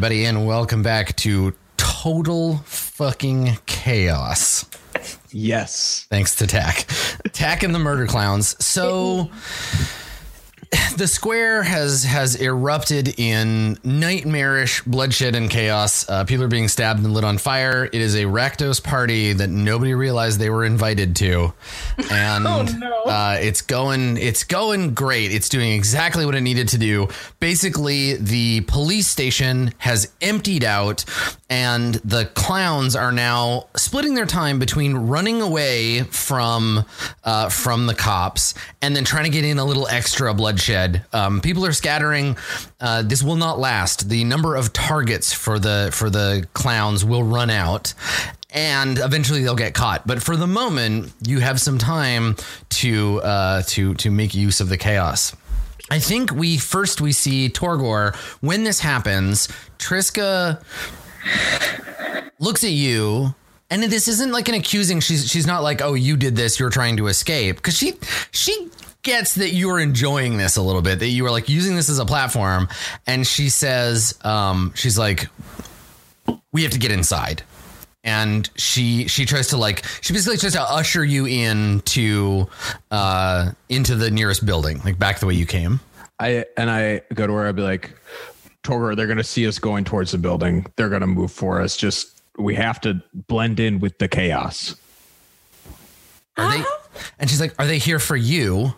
Everybody, and welcome back to Total Fucking Chaos. Yes. Thanks to Taq. Taq and the Murder Clowns. So the square has has erupted in nightmarish bloodshed and chaos. Uh, people are being stabbed and lit on fire. It is a Rakdos party that nobody realized they were invited to, and uh, it's going it's going great. It's doing exactly what it needed to do. Basically, the police station has emptied out, and the clowns are now splitting their time between running away from uh, from the cops and then trying to get in a little extra bloodshed. Um, people are scattering. Uh, this will not last. The number of targets for the for the clowns will run out. And eventually they'll get caught, but for the moment, you have some time to uh, to to make use of the chaos. I think we first we see Torgor when this happens. Triska looks at you and this isn't like an accusing she's she's not like oh you did this you're trying to escape because she she gets that you are enjoying this a little bit that you are like using this as a platform and she says um she's like we have to get inside and she she tries to like she basically tries to usher you into uh into the nearest building like back the way you came I and I go to where I'd be like, Torgor, they're gonna see us going towards the building. They're gonna move for us. Just we have to blend in with the chaos. Are they? And she's like, "Are they here for you?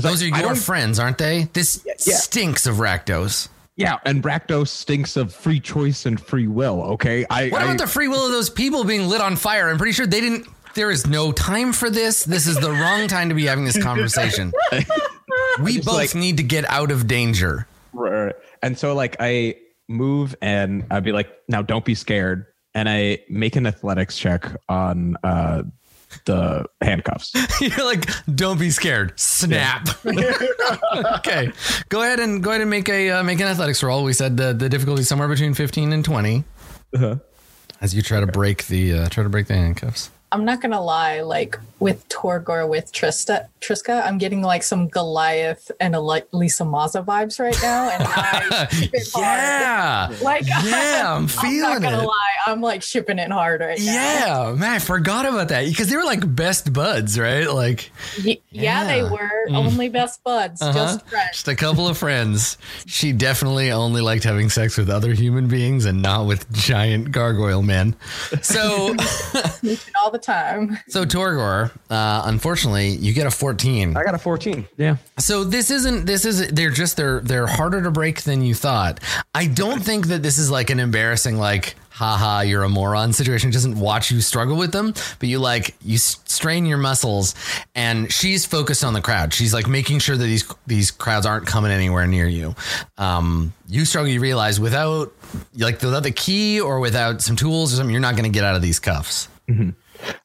Those like, are your friends, aren't they? This yeah. stinks of Rakdos. Yeah, and Rakdos stinks of free choice and free will. Okay, I. What I about the free will of those people being lit on fire? I'm pretty sure they didn't. There is no time for this. This is the wrong time to be having this conversation. We both like- need to get out of danger. Right. And so like I move and I'd be like, now don't be scared. And I make an athletics check on uh the handcuffs. You're like, don't be scared. Snap. okay, go ahead and go ahead and make a uh, make an athletics roll. We said the the difficulty is somewhere between 15 and 20. Uh-huh. As you try to break the uh, try to break the handcuffs. I'm not gonna lie, like with Torgor with Trista Triska, I'm getting like some Goliath and a like Lisa Maza vibes right now. And I it hard. yeah. Like Yeah, I'm I'm feeling not gonna it. lie, I'm like shipping it hard right now. Yeah, man, I forgot about that because they were like best buds, right? Like Y- yeah, they Yeah. were only best buds, uh-huh, just friends. just a couple of friends. She definitely only liked having sex with other human beings and not with giant gargoyle men. So, all the time. so Torgor, uh, unfortunately, you get a 14. I got a 14. Yeah. So this isn't this is they're just they're they're harder to break than you thought. I don't think that this is like an embarrassing like haha you're a moron situation. It doesn't watch you struggle with them, but you like you strain your muscles and she's focused on the crowd. She's like making sure that these these crowds aren't coming anywhere near you. Um you struggle you realize without like without the key or without some tools or something you're not going to get out of these cuffs.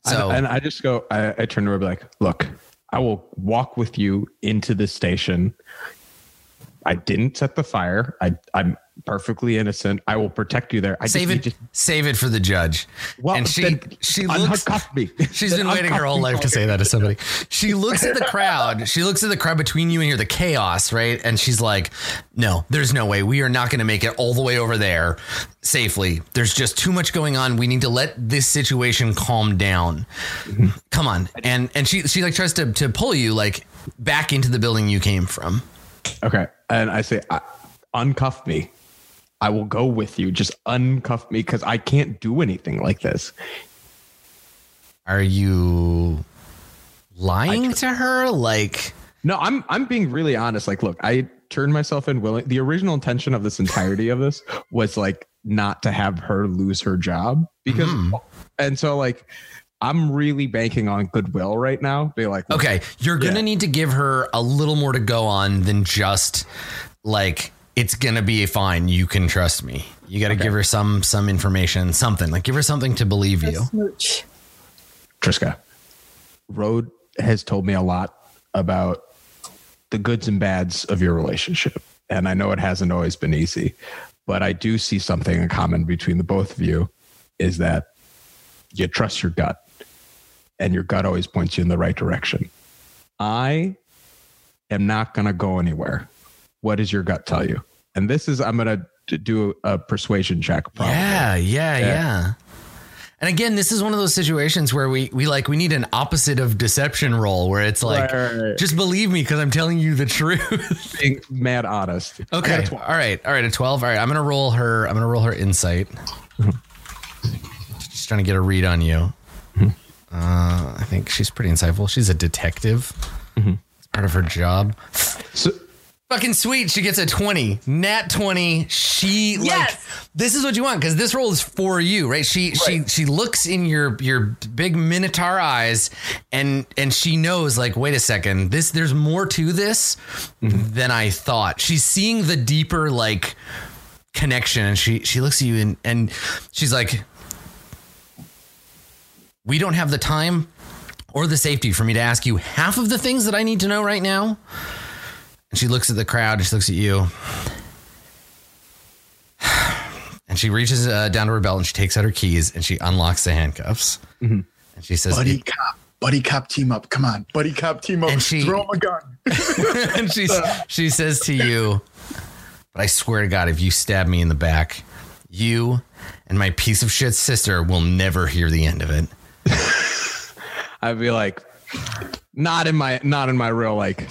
So and, and I just go, I, I turn to her and be like, look, I will walk with you into the station. I didn't set the fire. I, I'm perfectly innocent. I will protect you there. I save just, it save it for the judge. Well, and she she looks me. She's Then been waiting her whole me. life to say that to somebody. She looks at the crowd. She looks at the crowd between you and here, the chaos, right? And she's like, "No, there's no way. We are not going to make it all the way over there safely. There's just too much going on. We need to let this situation calm down. Mm-hmm. Come on." And and she she like tries to to pull you like back into the building you came from. Okay. And I say, I, uncuff me. I will go with you. Just uncuff me because I can't do anything like this. Are you lying to her? Like, No, I'm I'm being really honest. Like, look, I turned myself in willing. The original intention of this entirety of this was like not to have her lose her job because, mm-hmm. and so like, I'm really banking on goodwill right now. Be like, Okay, you're gonna need to give her a little more to go on than just like it's gonna be fine. You can trust me. You got to give her some some information, something like give her something to believe you. Smooch. Triska, Road has told me a lot about the goods and bads of your relationship. And I know it hasn't always been easy, but I do see something in common between the both of you is that you trust your gut and your gut always points you in the right direction. I am not going to go anywhere. What does your gut tell you? And this is, I'm going to to do a, persuasion check. Probably. Yeah, yeah, yeah, yeah. And again, this is one of those situations where we we like we need an opposite of deception roll where it's like right, right, right. just believe me because I'm telling you the truth. Being mad honest. Okay. All right. All right. A 12. All right. I'm gonna roll her. I'm gonna roll her insight. just trying to get a read on you. Uh, I think she's pretty insightful. She's a detective. Mm-hmm. It's part of her job. So Fucking sweet. She gets a 20. Nat 20. She yes. like this is what you want because this role is for you, right? She right. she she looks in your your big minotaur eyes and and she knows like, wait a second, this there's more to this mm-hmm. than I thought. She's seeing the deeper like connection and she she looks at you and and she's like we don't have the time or the safety for me to ask you half of the things that I need to know right now. And she looks at the crowd and she looks at you. And she reaches uh, down to her belt and she takes out her keys and she unlocks the handcuffs. Mm-hmm. And she says, Buddy cop, buddy cop team up. Come on, buddy cop team up. And she, Throw him a gun. and she, she says to you, But I swear to God, if you stab me in the back, you and my piece of shit sister will never hear the end of it. I'd be like, not in my not in my real like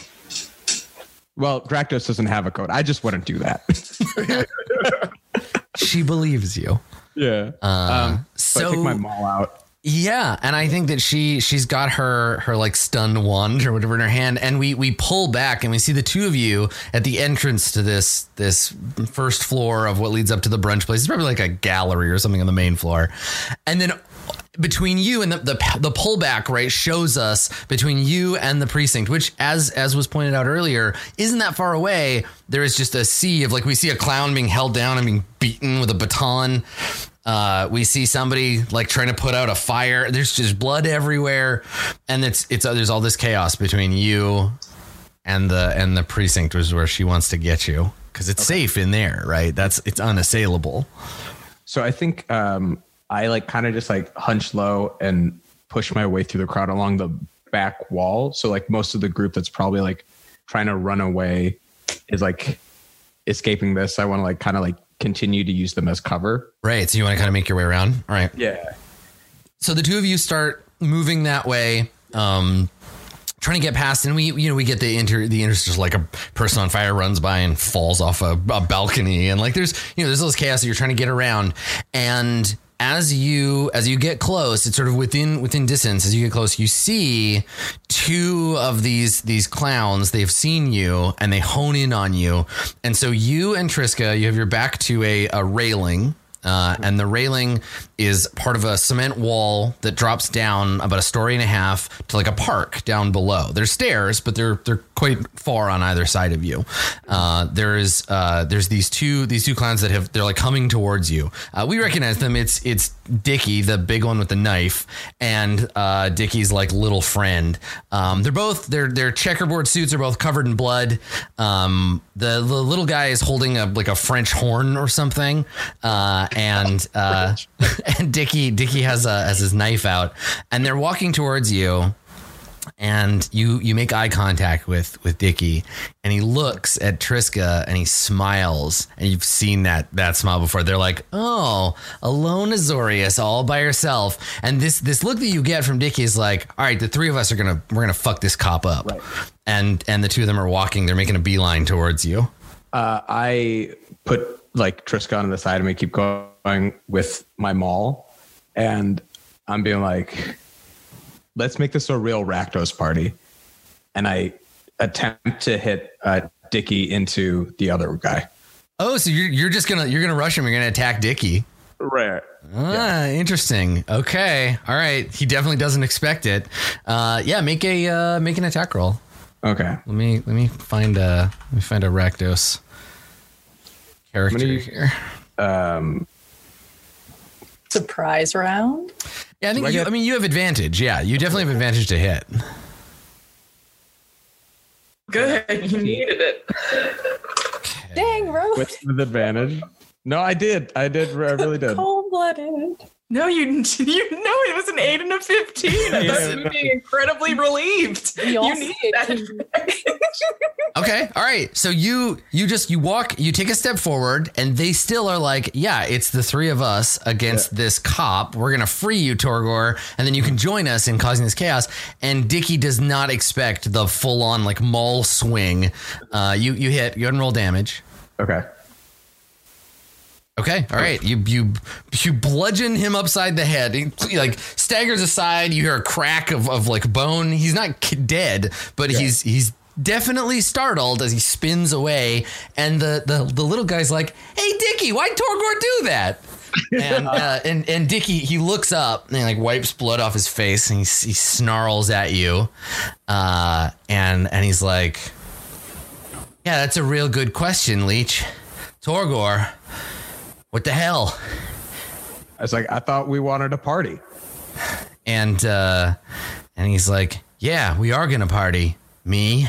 well, Rakdos doesn't have a code. I just wouldn't do that. she believes you. Yeah. Uh, um, so I take my maul out. Yeah, and I think that she she's got her her like stun wand or whatever in her hand, and we we pull back and we see the two of you at the entrance to this this first floor of what leads up to the brunch place. It's probably like a gallery or something on the main floor, and then between you and the, the the pullback right shows us between you and the precinct which as as was pointed out earlier isn't that far away. There is just a sea of like we see a clown being held down and being beaten with a baton. Uh, we see somebody like trying to put out a fire. There's just blood everywhere. And it's it's uh, there's all this chaos between you and the and the precinct was where she wants to get you because it's okay. safe in there right? That's it's unassailable. So i think um I like kind of just like hunch low and push my way through the crowd along the back wall. So like most of the group that's probably like trying to run away is like escaping this. I want to like kind of like continue to use them as cover. Right. So you want to kind of make your way around. All right. Yeah. So the two of you start moving that way. Um, trying to get past and we you know we get the inter the interstitial like a person on fire runs by and falls off a, a balcony and like there's you know there's all this chaos that you're trying to get around and as you as you get close, it's sort of within within distance. As you get close, you see two of these these clowns. They've seen you and they hone in on you. And so you and Triska, you have your back to a, a railing uh, and the railing is part of a cement wall that drops down about a story and a half to like a park down below. There's stairs, but they're they're quite far on either side of you. Uh, there's uh, there's these two these two clowns that have they're like coming towards you. Uh, we recognize them. It's it's Dicky, the big one with the knife, and uh, Dicky's like little friend. Um, they're both their their checkerboard suits are both covered in blood. Um, the, the little guy is holding a like a French horn or something, uh, and uh, and Dicky Dicky has a has his knife out, and they're walking towards you and you you make eye contact with with Dicky, and he looks at Triska and he smiles, and you've seen that that smile before. They're like, "Oh, alone Azorius, all by herself," and this this look that you get from Dicky is like, "All right, the three of us are gonna we're gonna fuck this cop up," right. and and the two of them are walking. They're making a beeline towards you. Uh, I put like Triska on the side of me, keep going with my maul, and I'm being like let's make this a real Rakdos party. And I attempt to hit uh, Dicky into the other guy. Oh, so you're you're just gonna you're gonna rush him. You're gonna attack Dicky. Right. Ah, yeah. interesting. Okay. All right. He definitely doesn't expect it. Uh, yeah. Make a uh, make an attack roll. Okay. Let me let me find a let me find a Rakdos character here. Um, surprise round. Yeah, I think. I, you, I mean, you have advantage. Yeah, you definitely have advantage to hit. Good, you needed it. Dang, Rose. With, with advantage. No, I did. I did. I really did. Cold blooded. No, you you know it was an eight and a fifteen. I thought you would be incredibly relieved. You need that. Okay, all right. So you you just you walk, you take a step forward, and they still are like, yeah, it's the three of us against this cop. We're gonna free you, Torgor, and then you can join us in causing this chaos. And Dicky does not expect the full on like maul swing. Uh, you you hit. You unroll damage. Okay. Okay, all right. You you you bludgeon him upside the head. He, like staggers aside. You hear a crack of, of like bone. He's not k- dead, but he's he's definitely startled as he spins away. And the the, the little guy's like, "Hey, Dicky, why'd Torgor do that?" and uh, and and Dicky he looks up and he like wipes blood off his face and he, he snarls at you, uh, and and he's like, "Yeah, that's a real good question, Leech, Torgor." What the hell? I was like, I thought we wanted a party. And uh and he's like, "Yeah, we are going to party. Me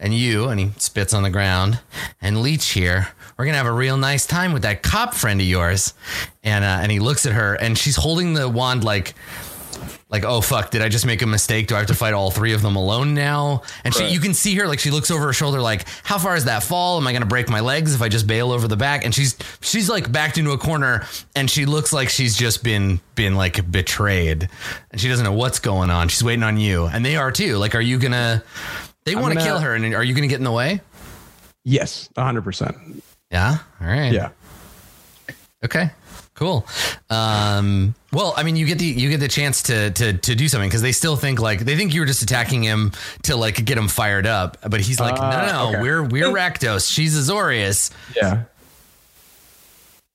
and you." And he spits on the ground. And Leech here. We're going to have a real nice time with that cop friend of yours. And uh and he looks at her and she's holding the wand like like, oh fuck, did I just make a mistake? Do I have to fight all three of them alone now? And she, you can see her like she looks over her shoulder, like, how far is that fall? Am I gonna break my legs if I just bail over the back? And she's she's like backed into a corner, and she looks like she's just been been like betrayed, and she doesn't know what's going on. She's waiting on you, and they are too. Like, are you gonna? They want to kill her, and are you gonna get in the way? Yes, 100%. Yeah. All right. Yeah. Okay. Cool. Um, well, I mean, you get the you get the chance to to to do something because they still think like they think you were just attacking him to like get him fired up, but he's like, Uh, no, no, no, okay. we're we're Rakdos. She's Azorius. Yeah.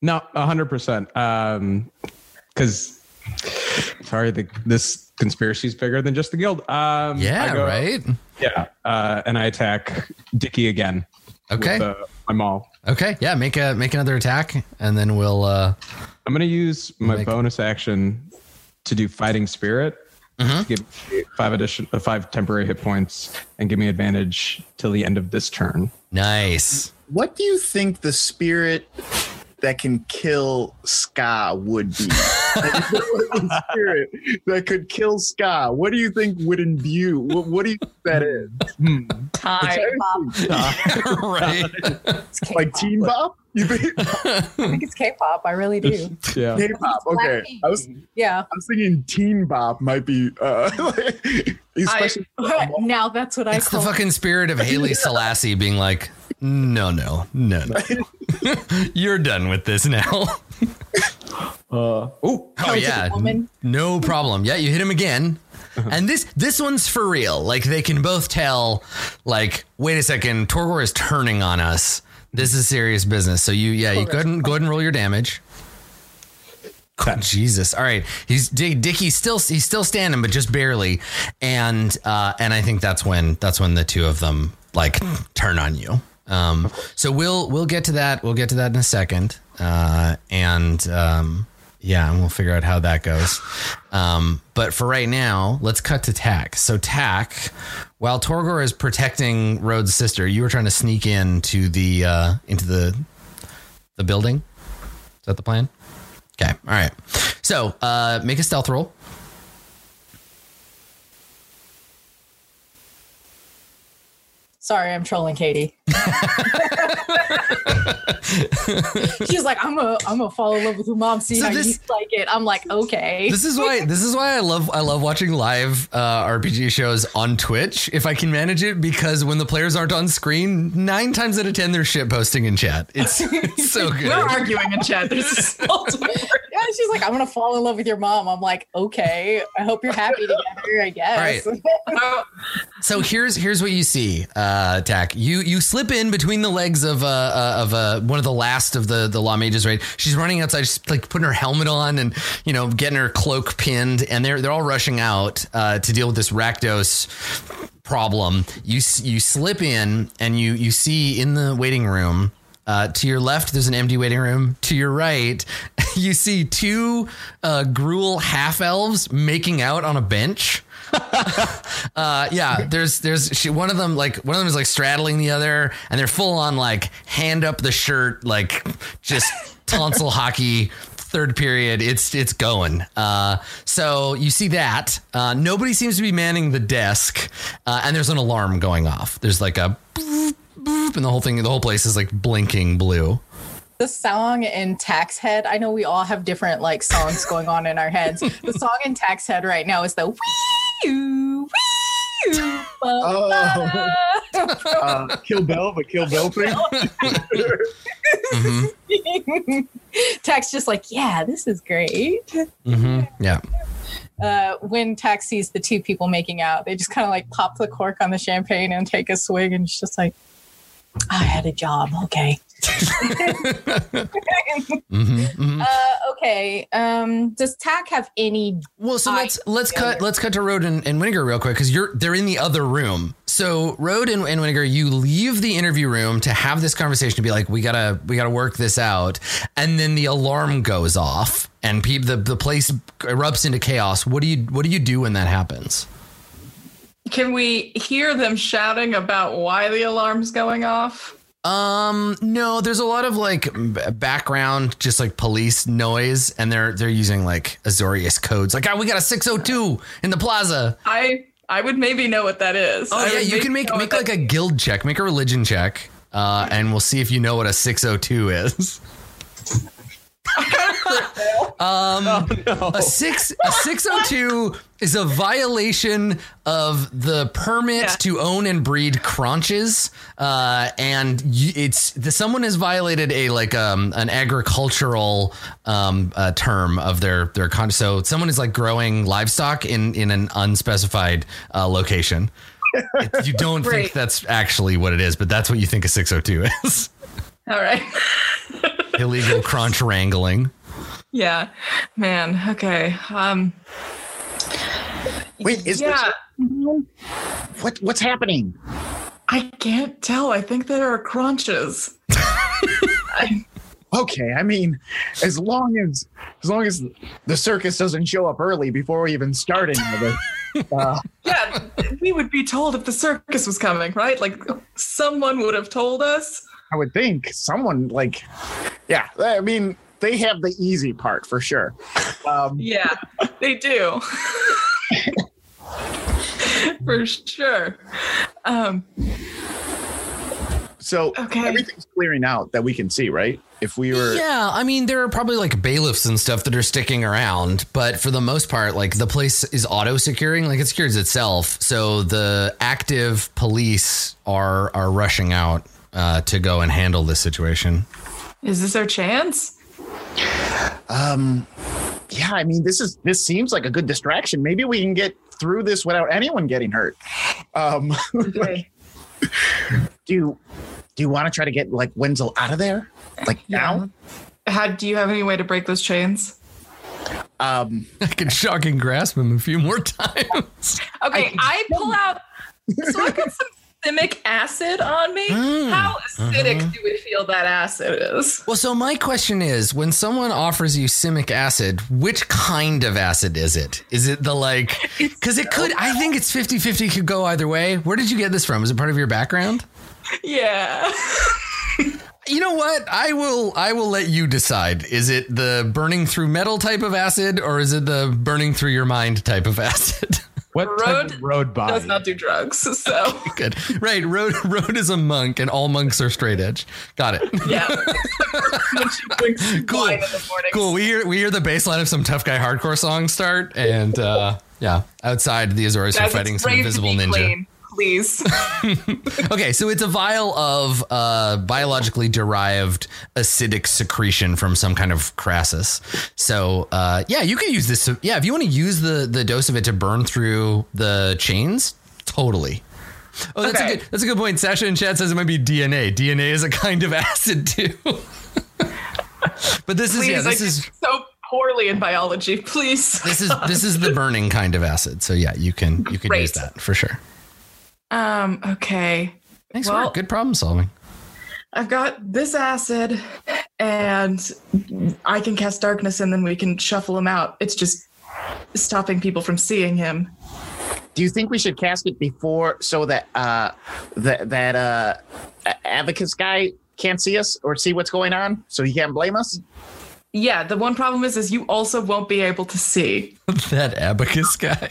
No, 100%. Um, because, sorry, the, this conspiracy is bigger than just the guild. Um, Yeah. I go- right. Yeah. Uh, and I attack Dicky again. Okay. With, uh, my maul. Okay. Yeah. Make a make another attack, and then we'll. uh I'm going to use my Like- bonus action to do fighting spirit. To give five addition, uh, five temporary hit points, and give me advantage till the end of this turn. Nice. What do you think the spirit that can kill Ska would be? Like, if there was a spirit that could kill Ska, what do you think would imbue? What, what do you think that is? Hmm. Time. K-pop. right. It's K-pop. Like Teen Bop? You think I think it's K-pop. I really do. Yeah. K-pop? Okay, I was Yeah. I was thinking Teen Bop might be, uh, especially. now that's what I It's the call. fucking spirit of Haile Selassie being like, no, no, no, no. You're done with this now. Uh, oh, Oh yeah, woman. no problem. Yeah, you hit him again. And this this one's for real. Like they can both tell. Like, wait a second, Torgor is turning on us. This is serious business. So you, yeah, you go ahead and go ahead and roll your damage. Oh, Jesus. All right. He's Dick, Dickie's still he's still standing, but just barely. And uh and I think that's when that's when the two of them like turn on you. Um so we'll we'll get to that. We'll get to that in a second. Uh and um yeah, and we'll figure out how that goes. Um, but for right now, let's cut to Taq. So Taq, while Torgor is protecting Rhodes' sister, you were trying to sneak in to the uh, into the the building. Is that the plan? Okay. All right. So uh, make a stealth roll. Sorry, I'm trolling Katie. She's like, I'm gonna, I'm gonna fall in love with your mom. See So how this- you like it. I'm like, okay. This is why this is why I love I love watching live uh, RPG shows on Twitch if I can manage it because when the players aren't on screen, nine times out of ten they're shit posting in chat. It's, it's so good. We're arguing in chat. There's a yeah, she's like, I'm gonna fall in love with your mom. I'm like, okay. I hope you're happy together. I guess. Oh, So here's here's what you see, uh, Taq. You you slip in between the legs of uh, uh of uh, one of the last of the the law mages. Right, she's running outside, just like putting her helmet on and you know getting her cloak pinned, and they're they're all rushing out uh, to deal with this Rakdos problem. You you slip in and you you see in the waiting room. Uh, to your left, there's an empty waiting room. To your right, you see two uh, Gruul half elves making out on a bench. Uh, yeah, there's there's she, one of them like one of them is like straddling the other, and they're full on like hand up the shirt, like just tonsil hockey third period. It's it's going. Uh, so you see that uh, nobody seems to be manning the desk, uh, and there's an alarm going off. There's like a boop, boop, and the whole thing, the whole place is like blinking blue. the song in Taq's Head. I know we all have different like songs going on in our heads. The song in Taq's Head right now is the wee wee Oh. Uh, Kill Bill, the Kill Bill thing. Mhm. Tax just like, yeah, this is great. Mhm. Yeah. Uh, when Tax sees the two people making out, they just kind of like pop the cork on the champagne and take a swig, and it's just like, I had a job. Okay. Hmm hmm Uh, okay. Um, does Taq have any? Well, so let's let's cut let's cut to Road and, and Winiger real quick because you're they're in the other room. So Road and, and Winiger, you leave the interview room to have this conversation to be like, we gotta we gotta work this out, and then the alarm goes off and pe- the the place erupts into chaos. What do you what do you do when that happens? Can we hear them shouting about why the alarm's going off? Um, no, there's a lot of like background, just like police noise, and they're they're using like Azorius codes. Like, oh, we got a 602 in the plaza. I I would maybe know what that is. Oh I yeah, you can make make like a guild check, make a religion check, uh, and we'll see if you know what a 602 is. um, a six a 602 is a violation of the permit Yeah. to own and breed crunches, uh, and y- it's the, someone has violated a like um an agricultural um uh, term of their their con. So someone is like growing livestock in in an unspecified uh, location. You don't think that's actually what it is, but that's what you think a 602 is. All right. Illegal crunch wrangling. yeah. Man. Okay. Um. Wait, is yeah. this what what's happening? I can't tell. I think there are crunches. I, Okay, I mean, as long as as long as the circus doesn't show up early before we even start any of it. Uh, yeah, we would be told if the circus was coming, right? Like someone would have told us. I would think someone like, yeah. I mean, they have the easy part for sure. Um, Yeah, they do. For sure. Um, so Okay. everything's clearing out that we can see, right? If we were, Yeah, I mean there are probably like bailiffs and stuff that are sticking around, but for the most part, like the place is auto securing, like it secures itself. So the active police are are rushing out uh, to go and handle this situation. is this our chance? um, yeah. I mean, this is this seems like a good distraction. Maybe we can get through this without anyone getting hurt. Um, Okay. do you do you want to try to get like Wenzel out of there, like now? How do you have any way to break those chains? Um, I can shock and grasp him a few more times. Okay, I, pull out. So I got some acid on me. Mm, How acidic uh-huh. do we feel that acid is? Well, so my question is when someone offers you simic acid, which kind of acid is it? Is it the like, because it could, I think it's 50 50 could go either way. Where did you get this from? Is it part of your background? Yeah. You know what? I will I will let you decide. Is it the burning through metal type of acid or is it the burning through your mind type of acid? What Road road body? Does not do drugs. So Good. Right. Road Road is a monk and all monks are straight edge. Got it. yeah. when she drinks Cool. Cool. We hear we hear the bass line of some tough guy hardcore song start and uh yeah, outside the Azorius are fighting some invisible ninja. clean, please. Okay, so it's a vial of uh, biologically derived acidic secretion from some kind of krasis. So uh, yeah, you can use this. Yeah, if you want to use the the dose of it to burn through the chains, totally. Oh, that's a good. That's a good point. Sasha in chat says it might be DNA. DNA is a kind of acid too. but this is yeah. This did is so poorly in biology. Please. this is this is the burning kind of acid. So yeah, you can you can use that for sure. Um. Okay. Thanks Well- work. Good problem solving. I've got this acid, and I can cast darkness, and then we can shuffle him out. It's just stopping people from seeing him. do you think we should cast it before so that uh that that uh A- Abacus guy can't see us or see what's going on, so he can't blame us? Yeah, the one problem is is you also won't be able to see. that abacus guy.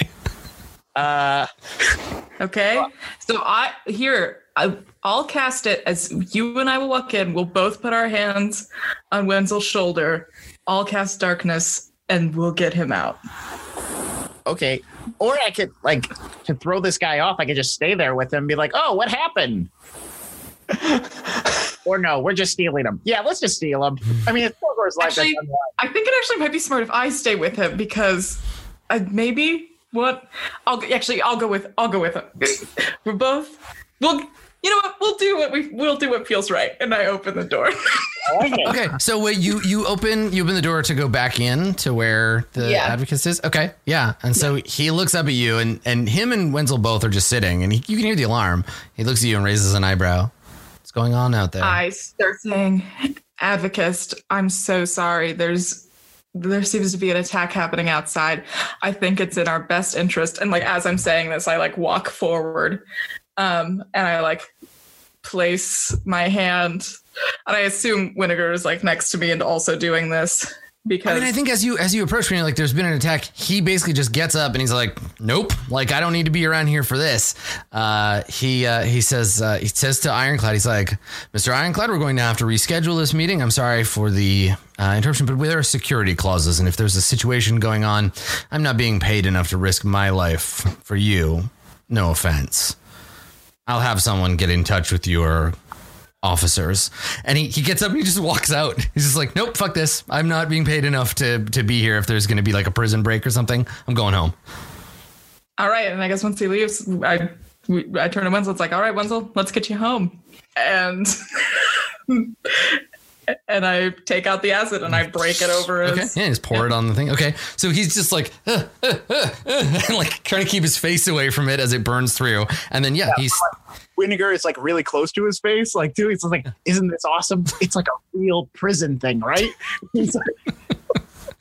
Uh, Okay? So I here I, I'll cast it as you and I will walk in. We'll both put our hands on Wenzel's shoulder. I'll cast darkness and we'll get him out. okay. Or I could like to throw this guy off. I could just stay there with him, and be like, "Oh, what happened?" or no, we're just stealing him. Yeah, let's just steal him. I mean, it's Torgor's life. Actually. I think it actually might be smart if I stay with him because uh, maybe what I'll actually I'll go with I'll go with him. We're both we'll you know what we'll do what we we'll do what feels right. And I open the door. I. Okay, so wait, you you open you open the door to go back in to where the Yeah. advocate is. Okay, yeah, and so he looks up at you, and and him and Wenzel both are just sitting, and he, you can hear the alarm. He looks at you and raises an eyebrow. What's going on out there? I start saying, Advocist, I'm so sorry. There's there seems to be an attack happening outside. I think it's in our best interest. And like as I'm saying this, I like walk forward. Um, and I like place my hand and I assume Winnegar is like next to me and also doing this because I mean, I think as you as you approach me, like there's been an attack. He basically just gets up and he's like, "Nope, like I don't need to be around here for this." Uh, he uh, he says uh, he says to Ironclad, he's like, "Mr. Ironclad, we're going to have to reschedule this meeting. I'm sorry for the uh, interruption, but there are security clauses, and if there's a situation going on, I'm not being paid enough to risk my life for you. No offense. I'll have someone get in touch with your officers. And he, he gets up and he just walks out. He's just like, nope, fuck this. I'm not being paid enough to, to be here. If there's going to be like a prison break or something, I'm going home. all right. And I guess once he leaves, I I turn to Wenzel. It's like, all right, Wenzel, let's get you home. And and I take out the acid and I break it over Okay. his Yeah, just pour it on the thing. Okay. So he's just like, "Uh, uh, uh, uh," and like trying to keep his face away from it as it burns through. And then, yeah, he's, Winnegar is like really close to his face, like dude. He's like, "Isn't this awesome? It's like a real prison thing, right?" He's like,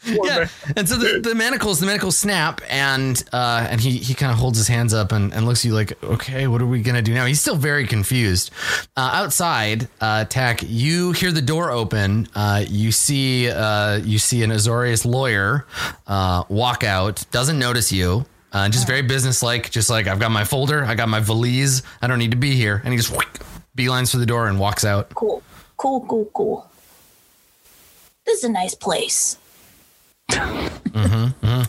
yeah. And so the, the manacles, the manacles snap, and uh, and he he kind of holds his hands up and, and looks at you like, okay, what are we gonna do now? He's still very confused. Uh, outside, uh, Taq, you hear the door open. Uh, you see uh, you see an Azorius lawyer uh, walk out. Doesn't notice you. Uh, just very businesslike. Just like I've got my folder, I got my valise. I don't need to be here. And he just whoosh, beelines for the door and walks out. Cool. Cool, cool, cool. This is a nice place.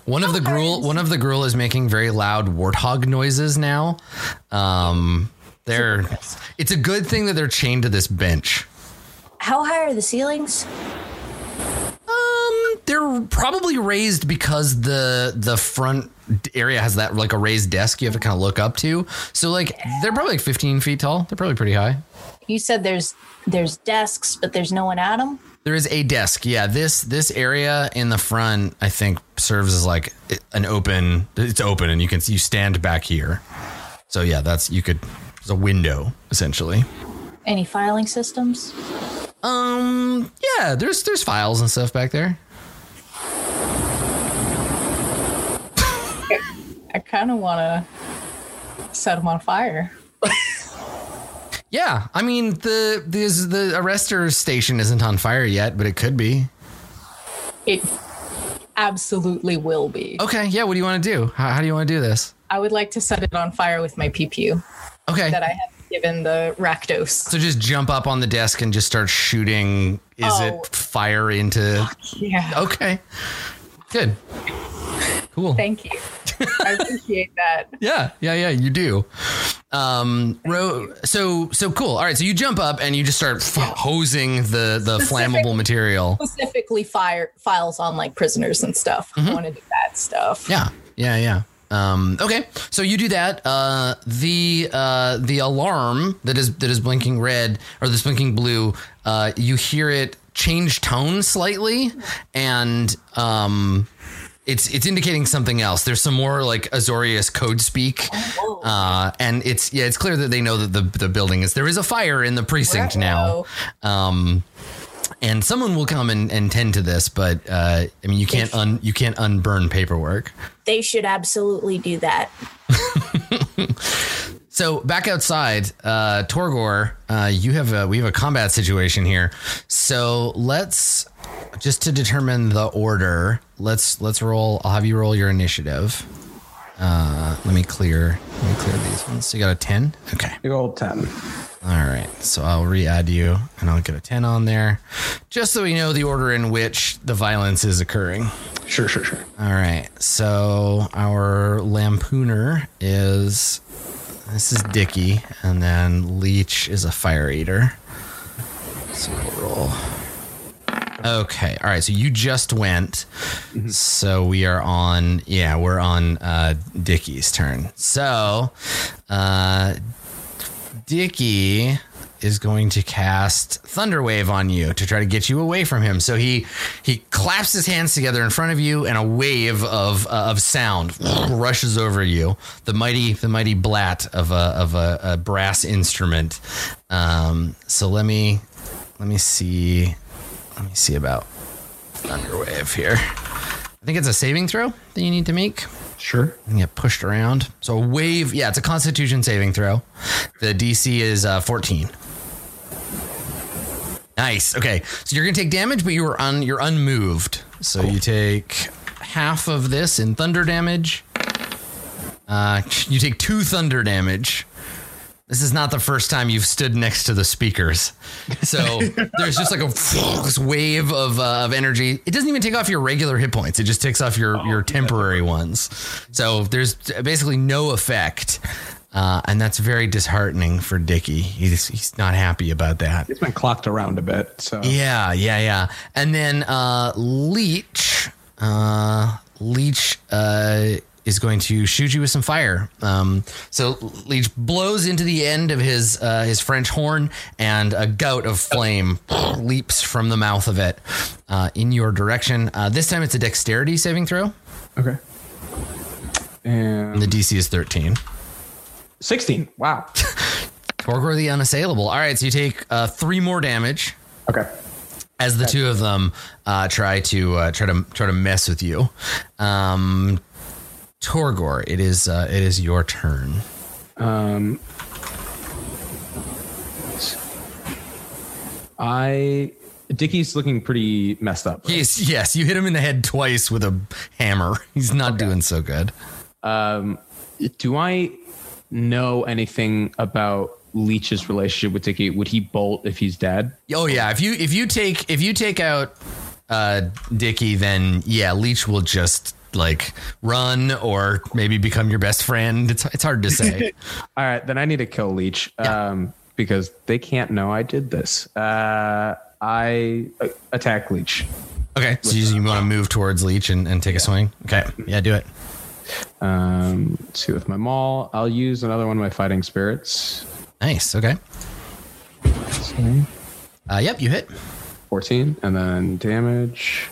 One of the Gruul, one of the Gruul is making very loud warthog noises now. Um, they're. It's a good thing that they're chained to this bench. How high are the ceilings? They're probably raised because the the front area has that like a raised desk you have to kind of look up to. So like they're probably like 15 feet tall. They're probably pretty high. You said there's there's desks, but there's no one at them. There is a desk. Yeah, this this area in the front, I think, serves as like an open. It's open, and you can you stand back here. So yeah, that's you could. It's a window essentially. Any filing systems? Um, yeah, there's there's files and stuff back there. I kind of want to set them on fire. Yeah, I mean the the the arrestor station isn't on fire yet, but it could be. It absolutely will be. Okay, yeah. What do you want to do? How, how do you want to do this? I would like to set it on fire with my PPU Okay, that I have given the Rakdos. so just jump up on the desk and just start shooting. Is Oh. it fire into? Yeah. Okay, good, cool. Thank you. I appreciate that. Yeah, yeah, yeah. You do. Um, ro- so so cool. All right, so you jump up and you just start f- hosing the the flammable material. Specifically, fire files on like prisoners and stuff. I want to do that stuff. Yeah, yeah, yeah. Um, okay, so you do that. Uh, the uh, the alarm that is that is blinking red or this blinking blue. Uh, you hear it change tone slightly, and um, it's it's indicating something else. There's some more like Azorius code speak, uh, and it's yeah, it's clear that they know that the the building is there is a fire in the precinct now. Um, and someone will come and, and tend to this, but uh, I mean, you can't un you can't unburn paperwork. They should absolutely do that. So So back outside, uh, Torgor, uh, you have a we have a combat situation here. So let's just to determine the order. Let's let's roll. I'll have you roll your initiative. Uh, let me clear. Let me clear these ones. So you got a ten. Okay. Big old 10. All right. So I'll re-add you, and I'll get a ten on there, just so we know the order in which the violence is occurring. Sure, sure, sure. All right. So our lampooner is this is Dicky, and then Leech is a fire eater. So we'll roll. Okay. All right. So you just went. So we are on. Yeah, we're on uh, Dicky's turn. So, uh, Dicky is going to cast Thunderwave on you to try to get you away from him. So he he claps his hands together in front of you, and a wave of uh, of sound rushes over you. The mighty the mighty blat of a of a, a brass instrument. Um, so let me let me see let me see about Thunderwave here. I think it's a saving throw that you need to make Sure. and get pushed around. So a wave, yeah, it's a Constitution saving throw. The DC is uh, 14. Nice. Okay, so you're gonna take damage, but you are un you're unmoved. So you take half of this in thunder damage. Uh, you take two thunder damage. This is not the first time you've stood next to the speakers. So there's just like a this wave of, uh, of energy. It doesn't even take off your regular hit points. It just takes off your, your temporary ones. So there's basically no effect. Uh, and that's very disheartening for Dicky. He's, he's not happy about that. He's been clocked around a bit. So Yeah, yeah, yeah. And then uh, Leech, uh, Leech uh, is going to shoot you with some fire. Um, so Leech blows into the end of his uh, his French horn, and a gout of flame leaps from the mouth of it uh, in your direction. Uh, this time it's a dexterity saving throw. Okay. And The DC is thirteen. 16. Wow. Torgor the unassailable. All right, so you take uh, three more damage. Okay. as the two of them uh, try to uh, try to try to mess with you. Um, Torgor, it is uh, it is your turn. Um, I Dickie's looking pretty messed up. right? He's yes, you hit him in the head twice with a hammer. He's not doing so good. Um, do I know anything about Leech's relationship with Dickie? Would he bolt if he's dead? Oh yeah, if you if you take if you take out uh, Dicky, then yeah, Leech will just like run or maybe become your best friend. It's it's hard to say. All right, then I need to kill Leech um, because they can't know I did this. Uh, I uh, attack Leech. okay, so you, you want to move towards Leech and, and take a swing? Okay, yeah, do it. Um, let's see with my maul. I'll use another one of my fighting spirits. Nice. Okay. Uh, yep, you hit. 14 and then damage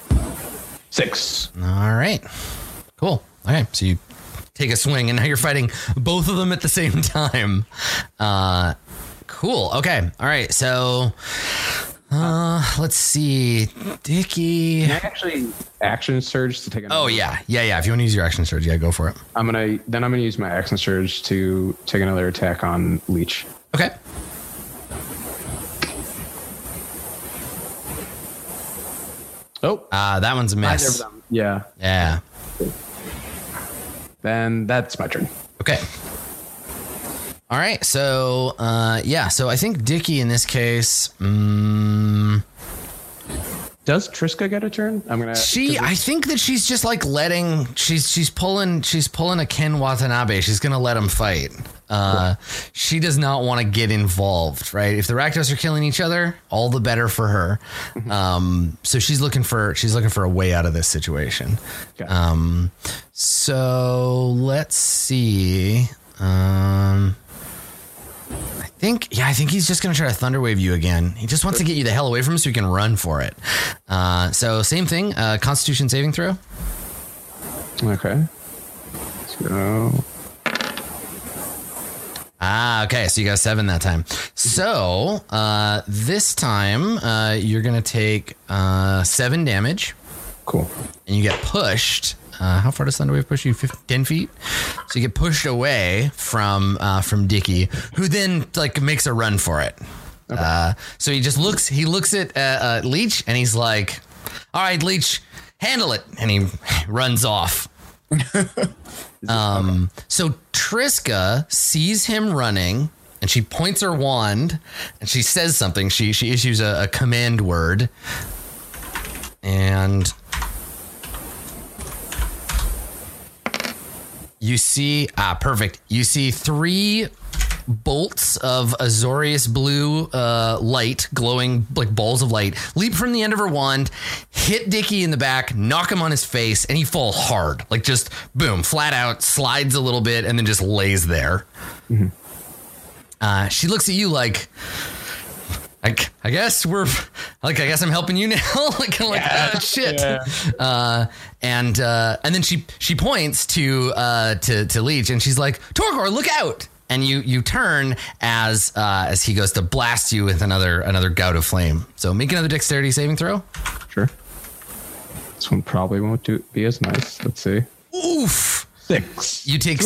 six. All right. Cool. All right. So you take a swing and now you're fighting both of them at the same time. Uh, cool. Okay. All right. So uh, let's see. Dicky. Can I actually action surge to take another Oh, yeah. Yeah. Yeah. If you want to use your action surge, yeah, go for it. I'm gonna then I'm gonna use my action surge to take another attack on Leech. Okay. Oh, Uh, that one's a neither of miss. them. Yeah. Yeah. Then that's my turn. Okay. All right. So, uh, yeah. So I think Dicky in this case, mm, Does Triska get a turn? I'm gonna. She, I think that she's just like letting she's she's pulling she's pulling a Ken Watanabe. She's gonna let him fight. Uh, she does not want to get involved, right? If the Rakdos are killing each other, all the better for her. Um, so she's looking for she's looking for a way out of this situation. Okay. Um, so let's see. Um, I think, yeah, I think he's just going to try to thunderwave you again. He just wants to get you the hell away from him so you can run for it. Uh, so same thing, uh, Constitution saving throw. okay. Let's go. Ah, okay. So you got seven that time. So uh, this time uh, you're going to take uh, seven damage Cool. and you get pushed Uh, how far does Thunderwave push you? 15, 10 feet. So you get pushed away from uh, from Dicky, who then like makes a run for it. Uh, so he just looks. He looks at Leech and he's like, "All right, Leech, handle it," and he runs off. um. So Triska sees him running. And she points her wand, and she says something. She she issues a, a command word, and you see ah perfect you see three bolts of azorius blue uh, light glowing like balls of light leap from the end of her wand hit dicky in the back knock him on his face and he fall hard. Like just boom flat out slides a little bit and then just lays there. Uh, she looks at you like I, I guess we're like I guess I'm helping you now. Like kind of like ah, shit. Uh, and uh, and then she she points to uh, to to Leech and she's like Torgor look out and you you turn as uh, as he goes to blast you with another another gout of flame so make another dexterity saving throw Sure. This one probably won't do be as nice. Let's see. oof Six. you take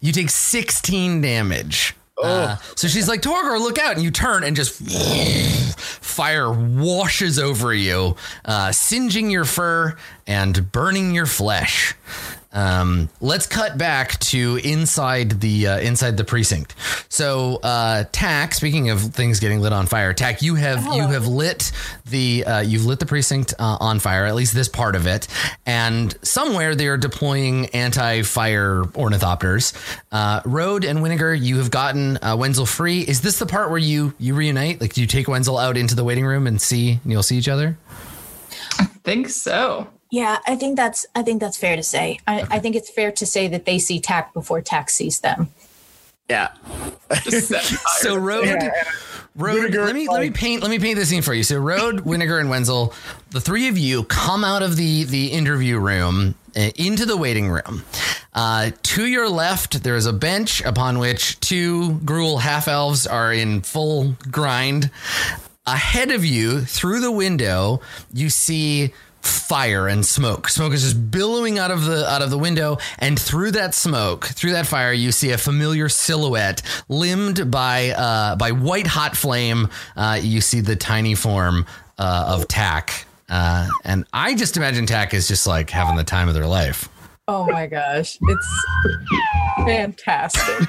you take 16 damage Uh, so she's like, Torgor, look out. And you turn and just fire washes over you, uh, singeing your fur and burning your flesh. Um, let's cut back to inside the uh, inside the precinct. So, uh, Taq. Speaking of things getting lit on fire, Taq, you have you have lit the uh, you've lit the precinct uh, on fire. At least this part of it, and somewhere they are deploying anti-fire ornithopters. Uh, Road and Winnegar, you have gotten uh, Wenzel free. Is this the part where you you reunite? Like, do you take Wenzel out into the waiting room and see and you'll see each other? I think so. Yeah, I think that's I think that's fair to say. I, I think it's fair to say that they see Taq before Taq sees them. Yeah. Just set fire. So Road, Road. Winnegar, let me let me paint let me paint the scene for you. So Road, Winnegar, and Wenzel, the three of you come out of the the interview room uh, into the waiting room. Uh, to your left, there is a bench upon which two Gruul half elves are in full grind. Ahead of you, through the window, you see fire and smoke. Smoke is just billowing out of the out of the window, and through that smoke, through that fire, you see a familiar silhouette, limbed by uh, by white hot flame. Uh, you see the tiny form uh, of Taq, uh, and I just imagine Taq is just like having the time of their life. Oh my gosh, it's fantastic.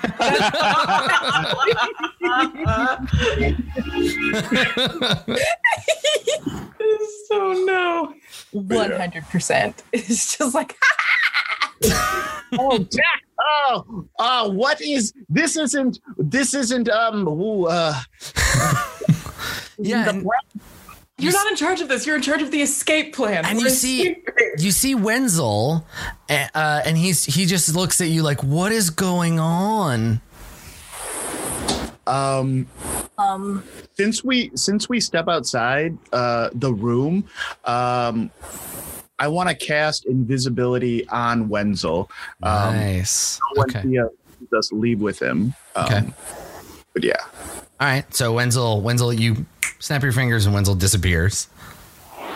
so no. One hundred percent. It's just like Oh, Jack. Oh, uh, what is this? Isn't this isn't um? Ooh, uh, Yeah, the and- You're not in charge of this. You're in charge of the escape plan. And you We're see, you see Wenzel, uh, and he's he just looks at you like, "What is going on?" um. um since we since we step outside uh the room um i want to cast invisibility on wenzel um nice. when Okay. he uh, does leave with him um, Okay. but yeah All right. So Wenzel, Wenzel, you snap your fingers and Wenzel disappears.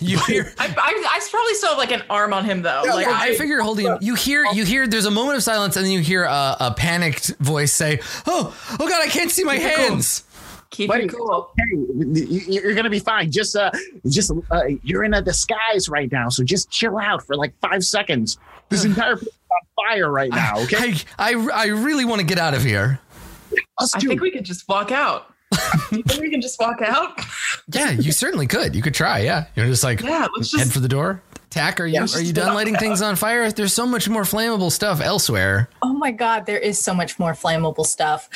You hear? I, I, I probably still have like an arm on him though. like Yeah, I figure you're holding him. You hear, you hear. There's a moment of silence, and then you hear a, a panicked voice say, "Oh, oh God, I can't see my hands." keep Buddy, it cool. hey you- you're gonna be fine just uh just uh, you're in a disguise right now so just chill out for like five seconds this entire place is on fire right now okay I, I, I really want to get out of here. Us I too think we could just walk out. You think we can just walk out? Yeah, you certainly could. You could try. Yeah, you're just like Yeah, let's head for the door. Taq, are you let's are you done walk lighting things on fire? There's so much more flammable stuff elsewhere. oh my god, there is so much more flammable stuff.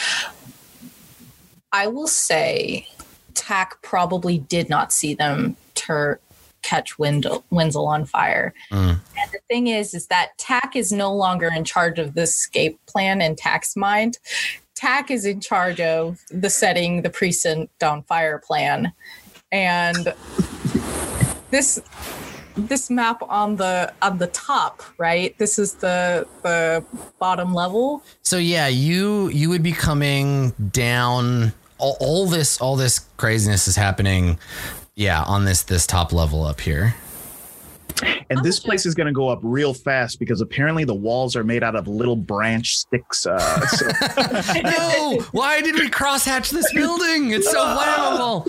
I will say Taq probably did not see them tur- catch Wendell, Wenzel on fire. Mm. And the thing is, is that Taq is no longer in charge of the escape plan in Taq's mind. Taq is in charge of the setting the precinct on fire plan. And this this map on the on the top, right? This is the the bottom level. So yeah, you you would be coming down. All, all this all this craziness is happening. Yeah, on this this top level up here. And I'm this place is going to go up real fast because apparently the walls are made out of little branch sticks. Uh, so no, why did we crosshatch this building? It's so flammable.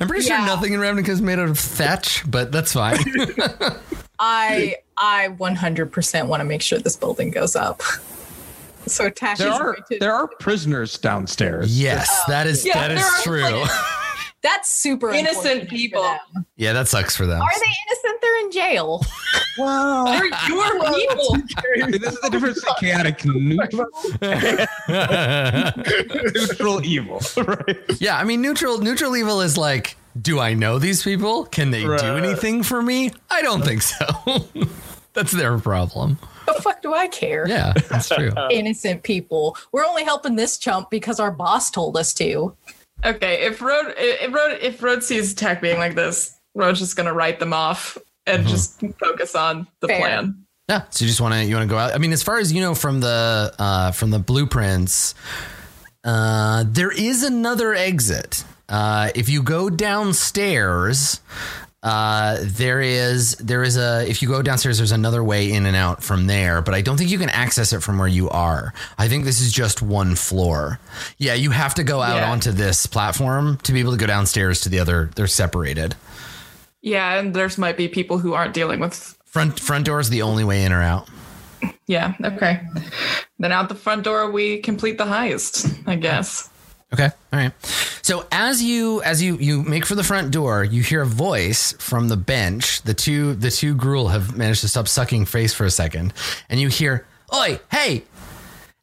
I'm pretty sure nothing in Ravnica is made out of thatch, but that's fine. I I 100% want to make sure this building goes up. So Tash There is are to, there are prisoners downstairs. yes, that is Yeah, that is there are, true. that's super Innocent people. yeah, that sucks for them. Are they innocent? They're in jail. wow. They're your people. This is the difference in chaotic neutral, neutral evil. Right. yeah, I mean neutral neutral evil is like, do I know these people? Can they do anything for me? I don't think so. that's their problem. The fuck do I care? Yeah, that's true. Innocent people. We're only helping this chump because our boss told us to. Okay, if Road if Road if Road sees Taq being like this, Road's just gonna write them off and just focus on the Fair. plan. Yeah. So you just want to you want to go out. I mean, as far as you know from the uh, from the blueprints, uh, there is another exit. Uh, if you go downstairs, uh, there is there is a if you go downstairs, there's another way in and out from there. But I don't think you can access it from where you are. I think this is just one floor. Yeah, you have to go out Yeah. onto this platform to be able to go downstairs to the other. They're separated. Yeah, and there's might be people who aren't dealing with Front front door is the only way in or out. yeah, okay. Then out the front door we complete the heist, I guess. Okay. All right. So as you as you you make for the front door, you hear a voice from the bench. The two the two Gruul have managed to stop sucking face for a second, and you hear, "Oi, hey,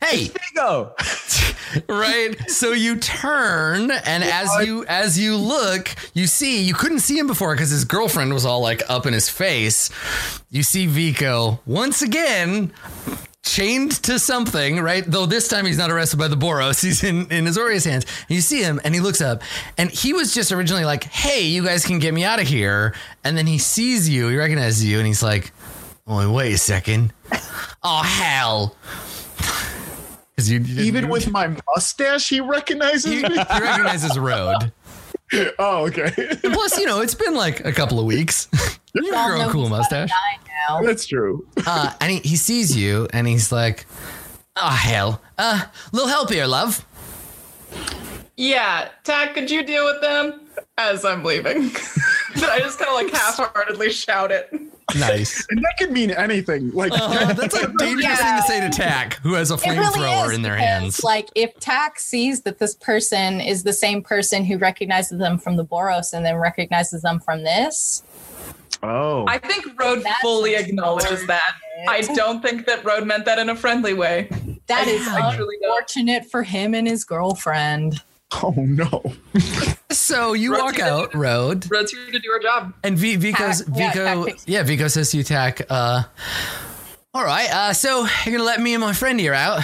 hey!" Go. right. So you turn, and as you as you look, you see you couldn't see him before because his girlfriend was all like up in his face. You see Vico once again chained to something, right? Though this time he's not arrested by the Boros. He's in, in Azorius' hands. And you see him and he looks up and he was just originally like, hey, you guys can get me out of here. And then he sees you, he recognizes you, and he's like, oh, wait a second. Oh, hell. you, you Even with my mustache, he recognizes he, me. he recognizes Road. Oh, okay. And plus, you know, it's been like a couple of weeks. you Y'all grow a cool mustache. die now. That's true. Uh, and he, he sees you and he's like, oh, hell. Uh, little help here, love. Yeah, Taq, could you deal with them? As I'm leaving. but I just kinda like half heartedly shout it. Nice. And that could mean anything. Like Uh, that's a dangerous thing to say to Taq, who has a It really flamethrower in their because, hands. Like if Taq sees that this person is the same person who recognizes them from the Boros and then recognizes them from this, oh, I think Road That's fully acknowledges that. I don't think that Road meant that in a friendly way. that I- is I truly unfortunate for him and his girlfriend. oh no. So you Road's walk out, do- Road, Road's here to do her job. and v- Vico's Taq, Vico, Taq takes- yeah, Vico says to you, Taq, uh, all right, uh, so you're gonna let me and my friend here out.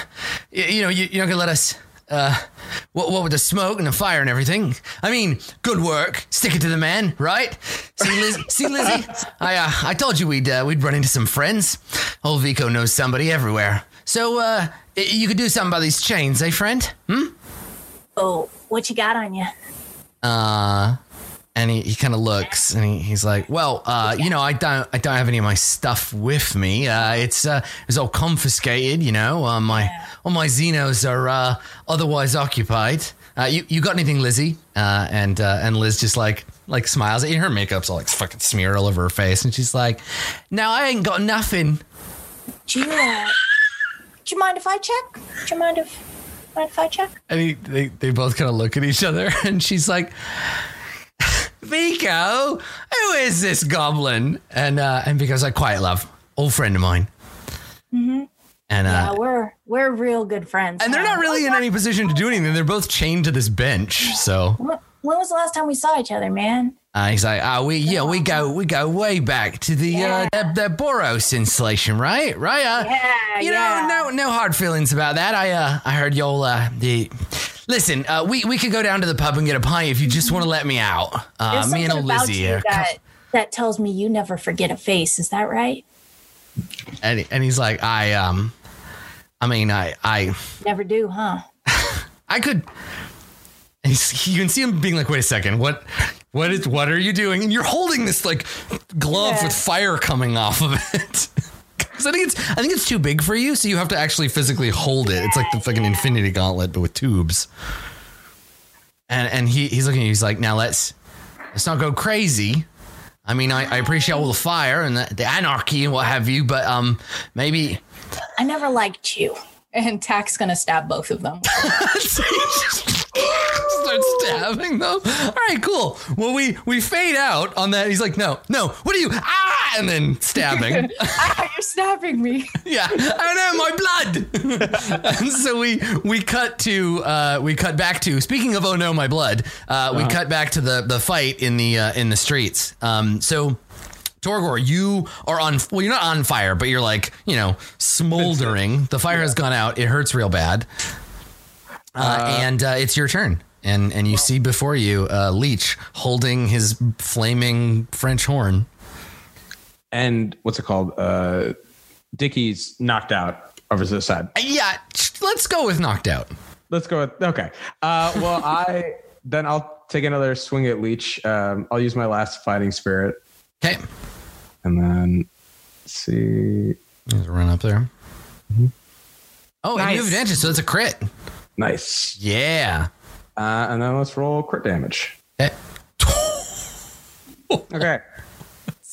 Y- you know, you, you're not gonna let us, uh, what, what with the smoke and the fire and everything. I mean, good work, stick it to the man, right? See, Liz, see Lizzie, I, uh, I told you we'd, uh, we'd run into some friends. Old Vico knows somebody everywhere. So, uh, you could do something about these chains, eh, friend? Hmm? Oh, what you got on you? Uh, and he, he kind of looks and he, he's like, well, uh, you know, I don't, I don't have any of my stuff with me. Uh, it's, uh, it's all confiscated, you know, uh, my, all my zinos are, uh, otherwise occupied. Uh, you, you got anything, Lizzie? Uh, and, uh, and Liz just like, like smiles at you. Her makeup's all like fucking smeared all over her face. And she's like, no, I ain't got nothing. Do you, uh, do you mind if I check? Do you mind if, mind if I check? And he, they, they both kind of look at each other and she's like, Vico, who is this goblin? And uh, and Vico's like, quiet, love, old friend of mine. And uh, we're we're real good friends. and they're not really in any position to do anything. They're both chained to this bench. So When, when was the last time we saw each other, man? uh, he's like, oh, we yeah, we go we go way back to the uh, the, the Boros installation, right? Right? Uh, Yeah, you yeah. know, no no hard feelings about that. I uh I heard y'all uh the. Listen, uh, we, we could go down to the pub and get a pint if you just want to let me out. Uh, There's me and something old about Lizzie that that tells me you never forget a face. Is that right? and, and he's like, I um, I mean, I I Never do, huh? I could. And he's- you can see him being like, wait a second, what? What is what are you doing? And you're holding this like glove Yeah. with fire coming off of it. 'Cause I think it's I think it's too big for you, so you have to actually physically hold it. It's like the fucking infinity gauntlet, but with tubes. And and he he's looking at you, he's like, now let's let's not go crazy. I mean, I, I appreciate all the fire and the, the anarchy and what have you, but um maybe I never liked you. And Taq's gonna stab both of them. start stabbing them. All right, cool. Well, we we fade out on that. He's like, no, no. What are you? Ah, and then stabbing. ah, you're stabbing me. yeah, I know my blood. and so we we cut to uh, we cut back to speaking of oh no my blood. Uh, we cut back to the the fight in the uh, in the streets. Um, so. Torgor, you are on. Well, you're not on fire, but you're like, you know, smoldering. The fire has gone out. It hurts real bad. Uh, and uh, it's your turn, and and you see before you uh, Leech holding his flaming French horn. And what's it called? Uh, Dickie's knocked out over to the side. Uh, Yeah, let's go with knocked out. Let's go with okay. Uh, well, I then I'll take another swing at Leech. Um, I'll use my last fighting spirit, Okay, and then let's see. Let's run up there. Oh, and you have Nice. advantage, so it's a crit. Nice. Yeah. Uh, and then let's roll crit damage. Okay. Okay.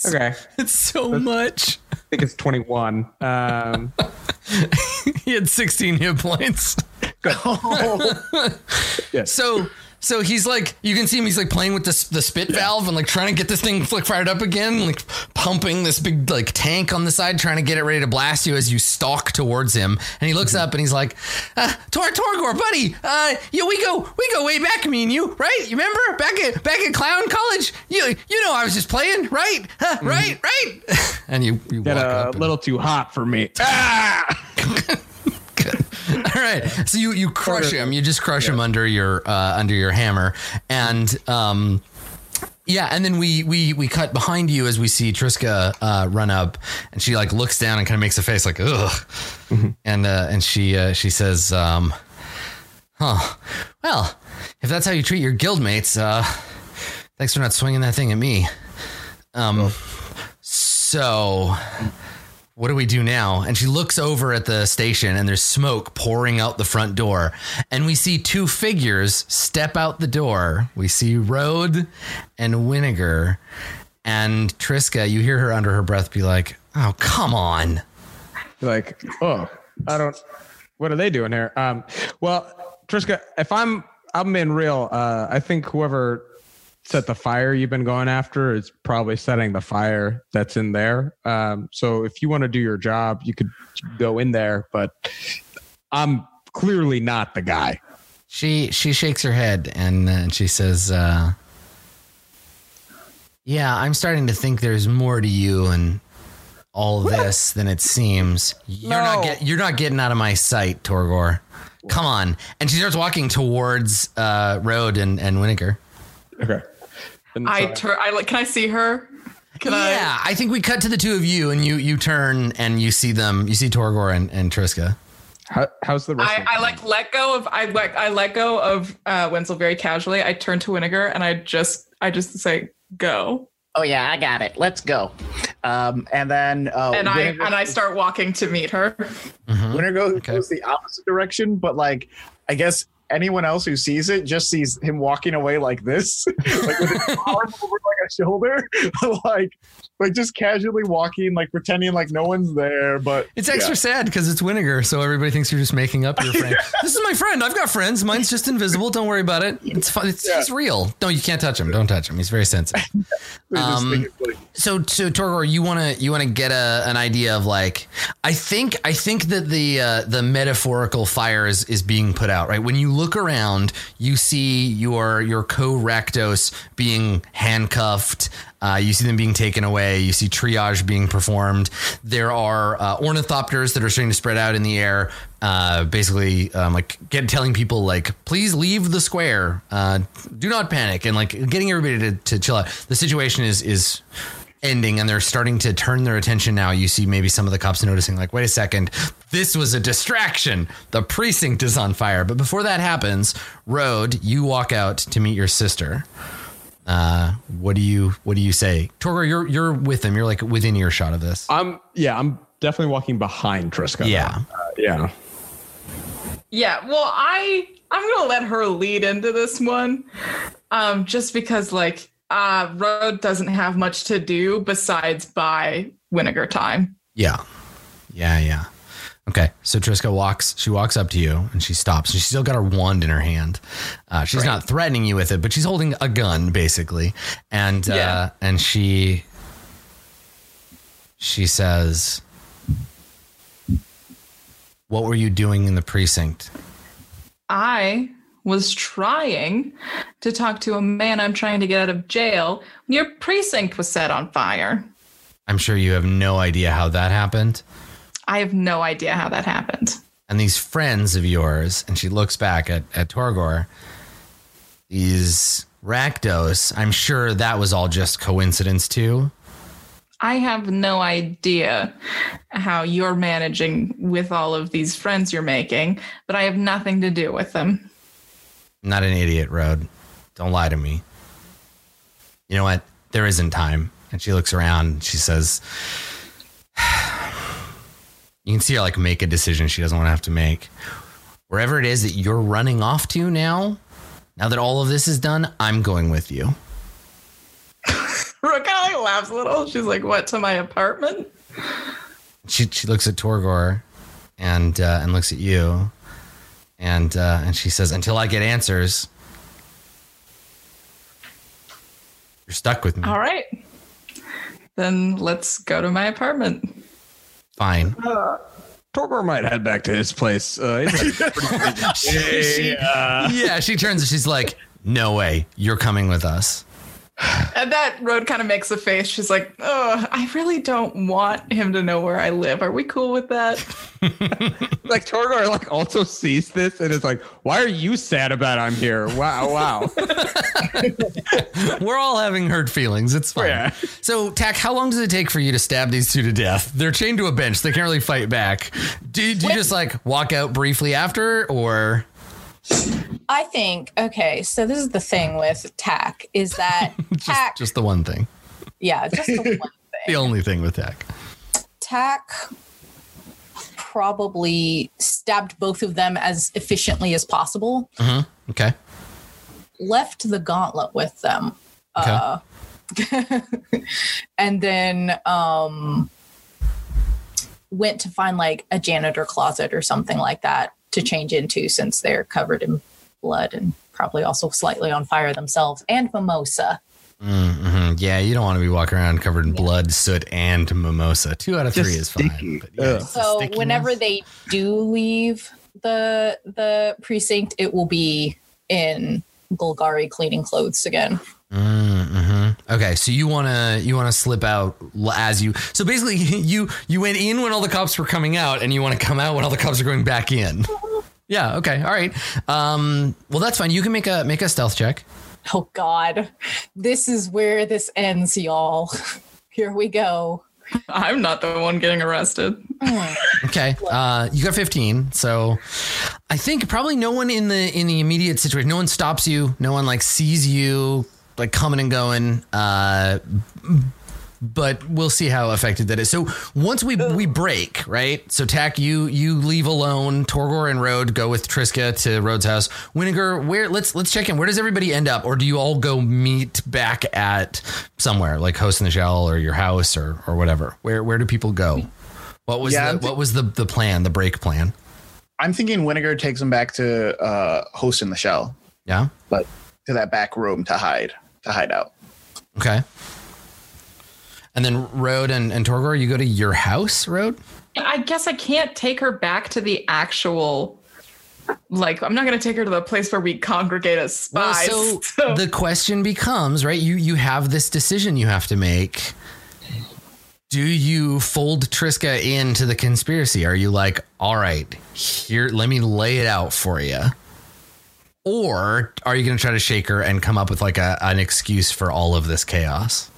Okay. It's so much. I think it's 21. Um, He had 16 hit points. yes. So so he's like you can see him he's like playing with this the spit valve and like trying to get this thing like fired up again like pumping this big like tank on the side trying to get it ready to blast you as you stalk towards him. And he looks up and he's like uh, Tor Torgor buddy uh yeah we go we go way back me and you right? You remember? Back at back at clown college? You you know I was just playing right? Huh, right right? And you you Get walk a up and- little too hot for me. Ah! All right. So you you crush him. You just crush him under your uh, under your hammer, and um, yeah. And then we we we cut behind you as we see Triska uh, run up, and she like looks down and kind of makes a face like ugh, and uh, and she uh, she says, um, "Huh. Well, if that's how you treat your guildmates, uh, thanks for not swinging that thing at me." Um. So what do we do now? And she looks over at the station and there's smoke pouring out the front door. And we see two figures step out the door. We see Rode and Winiger. And Triska, you hear her under her breath be like, oh, come on. like, oh, I don't. What are they doing here? Um, well, Triska, if I'm I'm being real, uh, I think whoever set the fire you've been going after is probably setting the fire that's in there. Um, so if you want to do your job, you could go in there, but I'm clearly not the guy. She she shakes her head and, uh, and she says, uh, "Yeah, I'm starting to think there's more to you and all of this than it seems. You're not get, you're not getting out of my sight, Torgor. Come on!" And she starts walking towards uh, Road and and Winiger. Okay. And I turn. I like. Can I see her? Can I yeah, I think we cut to the two of you, and you you turn and you see them. You see Torgor and, and Triska. how, how's the rest? I? of I, I like let go of. I like. I let go of uh, Wenzel very casually. I turn to Winiger and I just. I just say go, Oh yeah, I got it. Let's go. Um, and then uh, and I Winter- and I start walking to meet her. Winter goes, Okay. goes the opposite direction, but like I guess anyone else who sees it just sees him walking away like this, like with his arm over like a shoulder, like like just casually walking, like pretending like no one's there. But It's extra yeah. sad because it's Winiger, so everybody thinks you're just making up your friend. this is my friend. I've got friends. Mine's just invisible. Don't worry about it. It's fun. It's, Yeah. he's real. No, you can't touch him. Don't touch him. He's very sensitive. Um, think it's like- so, so Torgor, you want to you want to get a an idea of like I think I think that the uh, the metaphorical fire is is being put out right when you look around you see your your co-rectos being handcuffed uh, you see them being taken away you see triage being performed. There are uh, ornithopters that are starting to spread out in the air uh, basically um, like get telling people like please leave the square uh, do not panic and like getting everybody to, to chill out. The situation is is ending and they're starting to turn their attention now you see maybe some of the cops noticing like wait a second this was a distraction the precinct is on fire but before that happens road you walk out to meet your sister Uh, what do you what do you say, Torgor? You're you're with them. You're like within earshot of this. I'm yeah, I'm definitely walking behind Triska. Yeah. Uh, yeah. Yeah, well, I I'm gonna let her lead into this one, um, just because like uh, Road doesn't have much to do besides buy Vinegar time. Yeah. Yeah, yeah. Okay. So Triska walks, she walks up to you and she stops. And she's still got her wand in her hand. Uh, she's not threatening you with it, but she's holding a gun basically. And, uh, and she, she says, what were you doing in the precinct? I was trying to talk to a man I'm trying to get out of jail when your precinct was set on fire. I'm sure you have no idea how that happened. I have no idea how that happened. and these friends of yours, and she looks back at, at Torgor, these Rakdos, I'm sure that was all just coincidence too. I have no idea how you're managing with all of these friends you're making, but I have nothing to do with them. I'm not an idiot, Road. Don't lie to me. You know what? There isn't time. And she looks around and she says, You can see her like make a decision she doesn't want to have to make. Wherever it is that you're running off to now, now that all of this is done, I'm going with you. Of like laughs a little. She's like, "What to my apartment?" she she looks at Torgor and uh, and looks at you and uh, and she says, "Until I get answers, you're stuck with me. All right, then let's go to my apartment. Fine." Torgor might head back to his place. Uh, he's like pretty. She- yeah, she turns and she's like, "No way, you're coming with us." And that road kind of makes a face. She's like, "Oh, I really don't want him to know where I live. Are we cool with that?" like Torgor like also sees this and is like, "Why are you sad about I'm here? Wow, wow." We're all having hurt feelings. It's fine. Yeah. So, Taq, how long does it take for you to stab these two to death? They're chained to a bench. They can't really fight back. Do, do you just like walk out briefly after, or I think okay. So this is the thing with Taq is that just, Taq, just the one thing? yeah, just the one thing. The only thing with Taq. Taq probably stabbed both of them as efficiently as possible. Okay. Left the gauntlet with them. Uh, and then um went to find like a janitor closet or something like that to change into since they're covered in blood and probably also slightly on fire themselves and mimosa hmm Yeah, you don't want to be walking around covered in blood, soot, and mimosa. Two out of three is fine. sticky. But yeah, Ugh. the so whenever they do leave the the precinct it will be in Golgari cleaning clothes again Mm-hmm. Okay, so you wanna you wanna slip out as you. So basically, you you went in when all the cops were coming out, and you want to come out when all the cops are going back in. Yeah. Okay. All right. Um. Well, that's fine. You can make a make a stealth check. oh god this is where this ends y'all here we go I'm not the one getting arrested. Okay. Uh, you got 15. So I think probably no one in the in the immediate situation, no one stops you, no one like sees you like coming and going. Uh, but we'll see how effective that is. So once we we break, right? So Taq, you you leave alone. Torgor and Road go with Triska to Road's house. Winiger, where let's let's check in. Where does everybody end up, or do you all go meet back at somewhere like Host in the Shell or your house or or whatever? Where where do people go? What was Yeah, the I'm what was the the plan? The break plan? I'm thinking Winnegar takes him back to uh, host in the shell, Yeah. but to that back room to hide, to hide out. Okay. And then Road and, and Torgor, you go to your house, Road? I guess I can't take her back to the actual. Like, I'm not going to take her to the place where we congregate as Well, spies. so so- the question becomes, right? You you have this decision you have to make. Do you fold Triska into the conspiracy? Are you like, all right, here, let me lay it out for you? Or are you going to try to shake her and come up with like a, an excuse for all of this chaos?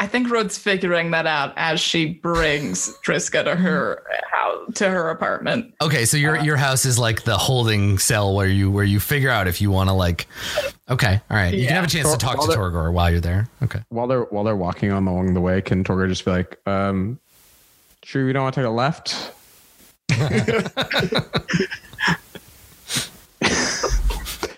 I think Rhode's figuring that out as she brings Triska to her house to her apartment. Okay, so your your house is like the holding cell where you where you figure out if you want to like. Okay, all right. You can have a chance to talk to Torgor while you're there. Okay. While they're while they're walking on along the way, can Torgor just be like, um, "Sure, we don't want to take a left." And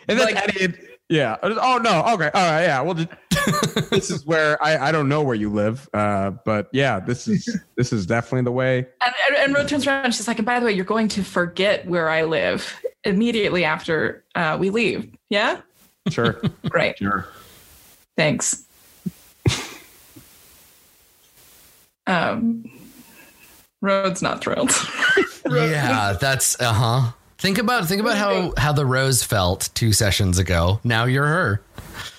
then Eddie, yeah. Oh no. Okay. All right. Yeah. Well, just, this is where I I don't know where you live, uh, but yeah, this is this is definitely the way. And, and, and Rode turns around and she's like, and by the way, you're going to forget where I live immediately after uh, we leave. Yeah? Sure. Great. sure. Thanks. um, Rhode's not thrilled. Yeah, that's uh huh. Think about think about how how the rose felt two sessions ago. Now you're her.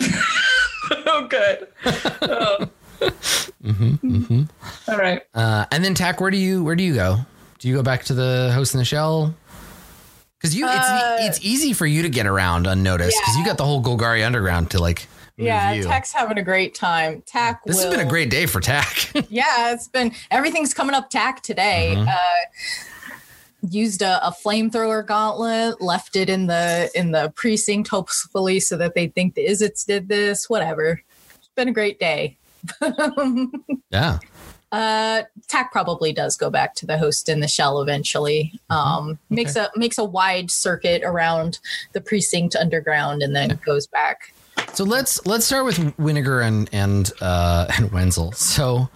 oh, good. Oh. Mm-hmm, All right. Uh, and then Taq, where do you where do you go? Do you go back to the host in the shell? Because you, Uh, it's it's easy for you to get around unnoticed because you got the whole Golgari Underground to like. Yeah, review. Taq's having a great time. Taq This will, has been a great day for Taq. yeah, it's been everything's coming up Taq today. Mhm. Uh, used a, a flamethrower gauntlet, left it in the in the precinct, hopefully, so that they think the Izzets did this. Whatever. It's been a great day. yeah. Uh, Taq probably does go back to the host in the shell eventually. Um, makes a makes a wide circuit around the precinct underground and then goes back. So let's let's start with Winiger and and uh, and Wenzel. So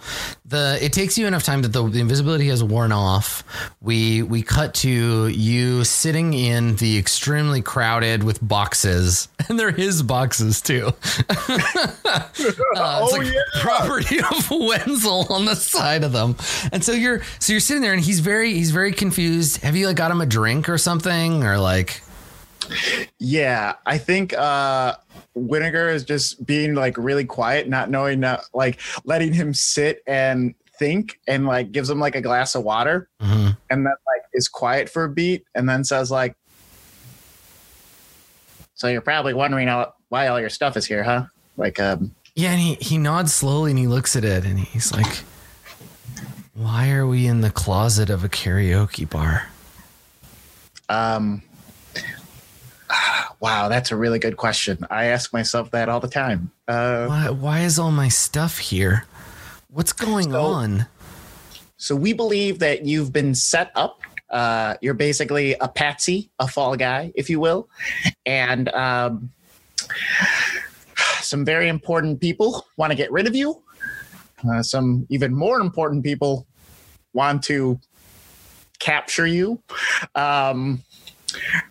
the it takes you enough time that the, the invisibility has worn off. We we cut to you sitting in the extremely crowded with boxes, and they're his boxes too. Uh, it's Oh, like property of Wenzel on the side of them, and so you're so you're sitting there, and he's very he's very confused. Have you like got him a drink or something, or like? Yeah, I think uh Winiger is just being like really quiet, not knowing, uh, like letting him sit and think, and like gives him like a glass of water, Mhm. and then like is quiet for a beat, and then says like, "So you're probably wondering how, why all your stuff is here, huh?" Like, um, Yeah, and he, he nods slowly and he looks at it and he's like, Why are we in the closet of a karaoke bar? um, wow, that's a really good question. I ask myself that all the time. Uh, Why, why is all my stuff here? What's going So- on? So we believe that you've been set up. Uh, you're basically a patsy, a fall guy, if you will, and um, some very important people want to get rid of you. Uh, some even more important people want to capture you. Um,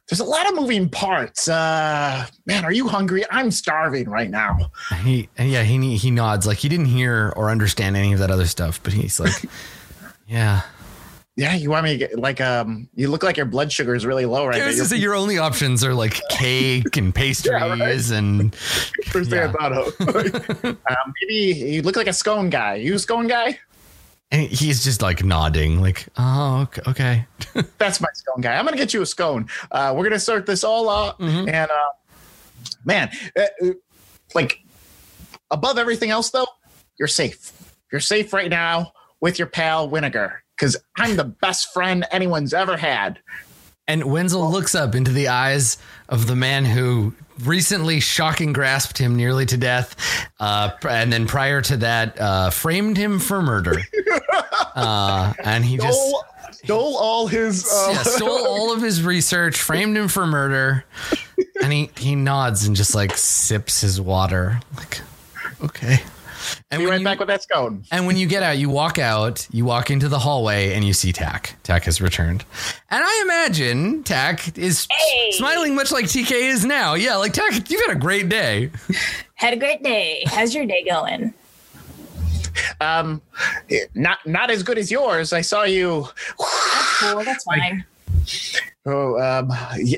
there's a lot of moving parts. Uh, man, are you hungry? I'm starving right now. He yeah he he nods like he didn't hear or understand any of that other stuff, but he's like, Yeah. Yeah, you want me to get like um? You look like your blood sugar is really low right now. Your only options are like cake and pastries right. and First thing Yeah. I thought of. um, maybe you look like a scone guy. You a scone guy? And he's just like nodding like oh okay, okay. That's my scone guy. I'm gonna get you a scone. Uh, we're gonna start this all up, Mhm. and uh, man, uh, uh, like above everything else, though, you're safe. You're safe right now with your pal Winiger because I'm the best friend anyone's ever had. And Wenzel looks up into the eyes of the man who recently shocking grasped him nearly to death, uh, and then prior to that, uh, framed him for murder. Uh, and he just Stole, stole all his. Uh, yeah, stole all of his research, framed him for murder, and he he nods and just like sips his water, like okay. And Be when right you- back with that scone. and when you get out, you walk out, you walk into the hallway, and you see Taq. Taq has returned. And I imagine Taq is Hey. smiling much like TK is now. Yeah, like Taq, you've had a great day. Had a great day. How's your day going? Um, not not as good as yours. I saw you. That's cool. That's fine. Oh, um, yeah,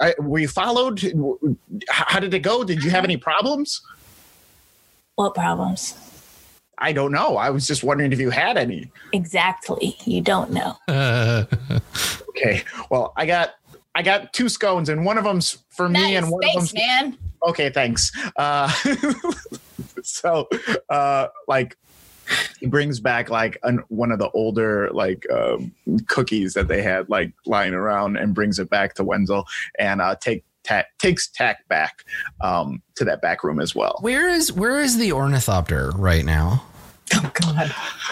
I, were you followed? How did it go? Did you have any problems? What problems? I don't know. I was just wondering if you had any. Exactly. You don't know. Uh, Okay. Well, I got I got two scones, and one of them's for me, and one Thanks, of them's man. okay. Thanks. Uh, so, uh, like, he brings back like an, one of the older like um, cookies that they had like lying around and brings it back to Wenzel and uh, take ta- takes Taq back um, to that back room as well. Where is where is the ornithopter right now? Oh God.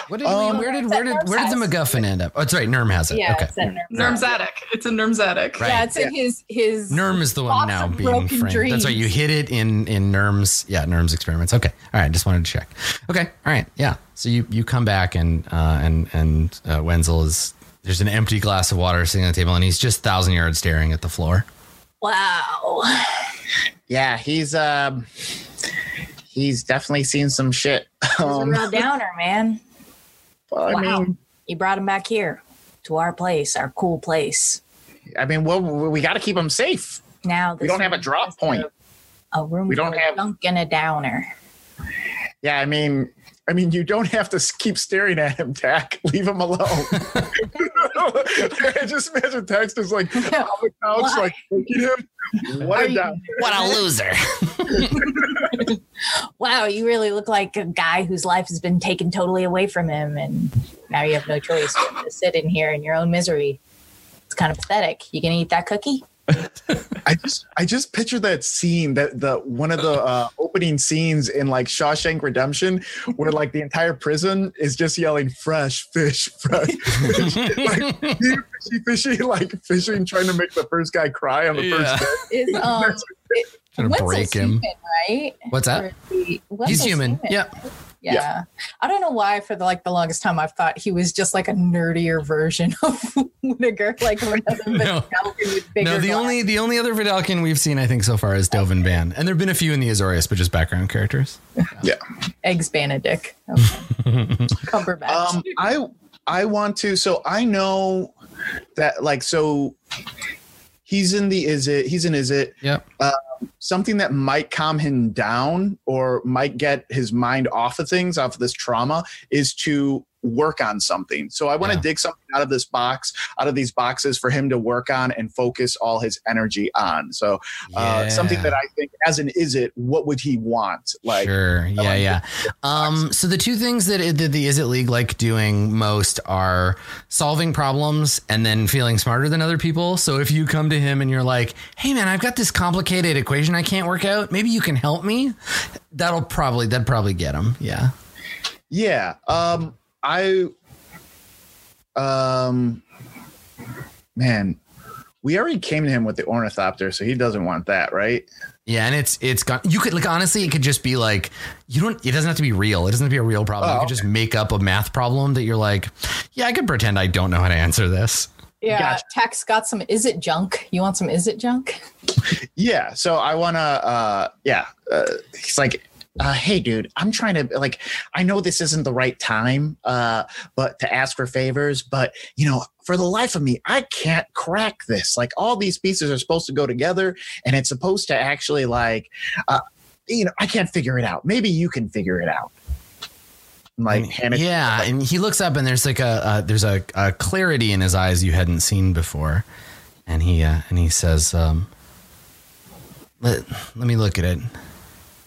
What did Um, we, where did where did where did the. MacGuffin end up? Oh, that's right. Nerm has it. Yeah, okay. it's at Nerm's. Nerm's attic. It's in Nerm's attic. Right. Yeah, it's in his his. Nerm is the one now being broken framed. That's right. You dreams. hit it in in Nerm's yeah Nerm's experiments. Okay. All right. Just wanted to check. Okay. All right. Yeah. So you you come back and uh, and and uh, Wenzel is there's an empty glass of water sitting on the table and he's just thousand yards staring at the floor. Wow. Yeah, he's um he's definitely seen some shit. He's a Um, real downer, man. well, I Wow. mean, You brought him back here to our place, our cool place. I mean, well, we got to keep him safe. Now We don't have a drop point. A room We don't have- junk and a downer. Yeah, I mean, I mean, you don't have to keep staring at him, Taq. Leave him alone. I just imagine Taq's just like on the couch, Why? like looking at him. What a you- What a loser. Wow, you really look like a guy whose life has been taken totally away from him, and now you have no choice but to sit in here in your own misery. It's kind of pathetic. You gonna eat that cookie? I just I just picture that scene that the one of the uh, opening scenes in like Shawshank Redemption where like the entire prison is just yelling fresh fish fresh fish like fishy fishy like fishing trying to make the first guy cry on the Yeah. first day. Is um. it- Trying to break him. human, right? What's that? Or is he- He's human. human. Yeah. Yeah. I don't know why for the like the longest time I've thought he was just like a nerdier version of Winnegar, like another No. Vedalken with bigger No, the glasses. only the only other Vedalken we've seen I think so far is Dovin Baan, and there've been a few in the Azorius, but just background characters. Yeah. Eggs Benedict. Okay. Cumberbatch. Um, I I want to. So I know that like so he's in the Izzet he's in Izzet Yep. Um, something that might calm him down or might get his mind off of things off of this trauma is to work on something so i want to Yeah. dig something out of this box out of these boxes for him to work on and focus all his energy on so uh, something that i think as an Izzet what would he want like sure, yeah, like yeah. Um, so the two things that, it, that the Izzet League like doing most are solving problems and then feeling smarter than other people. So if you come to him and you're like, "Hey, man, I've got this complicated equation I can't work out. Maybe you can help me." That'll probably that'd probably get him. Yeah. Yeah. Um I um man, we already came to him with the ornithopter, so he doesn't want that, right? Yeah, and it's it's gone. You could like honestly, it could just be like you don't. It doesn't have to be real. It doesn't have to be a real problem. Oh, you could just make up a math problem that you're like, yeah, I could pretend I don't know how to answer this. yeah, gotcha. Taq's got some Izzet junk? You want some Izzet junk? Yeah. So I want to uh yeah, uh, he's like uh, hey, dude, I'm trying to like. I know this isn't the right time, uh, but to ask for favors. But you know, for the life of me, I can't crack this. Like all these pieces are supposed to go together, and it's supposed to actually like, uh, you know, I can't figure it out. Maybe you can figure it out. Like, it- yeah, and he looks up and there's like a uh, there's a, a clarity in his eyes you hadn't seen before, and he uh, and he says, um, "Let let me look at it."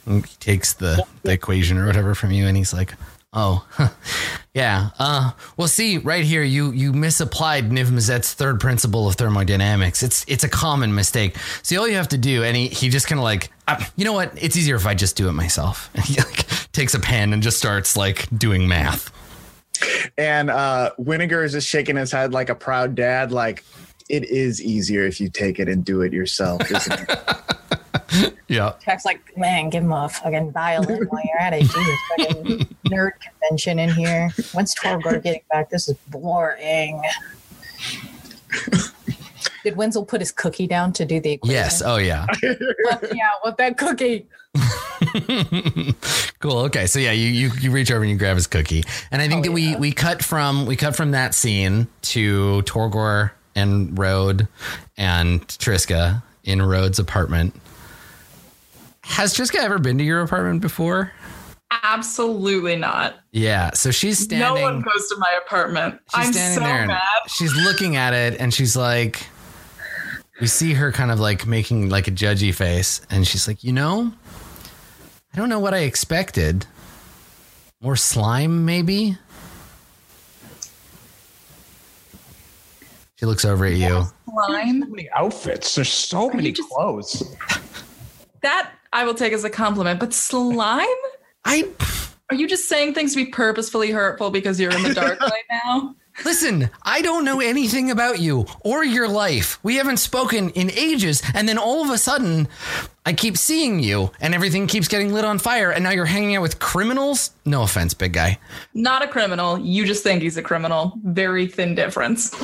He takes the, the equation or whatever from you, and he's like, "Oh, huh, yeah. Uh, well, see right here, you you misapplied Niv-Mizzet's third principle of thermodynamics. It's it's a common mistake. See, all you have to do, and he he just kind of like, uh, you know what? It's easier if I just do it myself. And he like takes a pen and just starts like doing math. and uh Winnegar is just shaking his head like a proud dad, like it is easier if you take it and do it yourself, isn't it? Yeah. Taq's like, man, give him a fucking violin while you're at it. Jesus, fucking nerd convention in here. When's Torgor getting back? This is boring. Did Wenzel put his cookie down to do the equation? Yes. Oh yeah. Yeah, with that cookie. cool. Okay. So yeah, you, you you reach over and you grab his cookie, and I think Oh, that we yeah. we cut from we cut from that scene to Torgor and Rode and Triska in Rhode's apartment. Has Triska ever been to your apartment before? Absolutely not. Yeah. So she's standing. No one goes to my apartment. she's I'm standing so there mad. she's looking at it and she's like we see her kind of like making like a judgy face and she's like you know i don't know what i expected More slime, maybe? She looks over at you. Slime. So many outfits. There's so many just- clothes. That I will take as a compliment. But slime? I Are you just saying things to be purposefully hurtful because you're in the dark right now? listen, I don't know anything about you or your life. We haven't spoken in ages, and then all of a sudden, I keep seeing you, and everything keeps getting lit on fire, and now you're hanging out with criminals? No offense, big guy. Not a criminal. You just think he's a criminal. Very thin difference.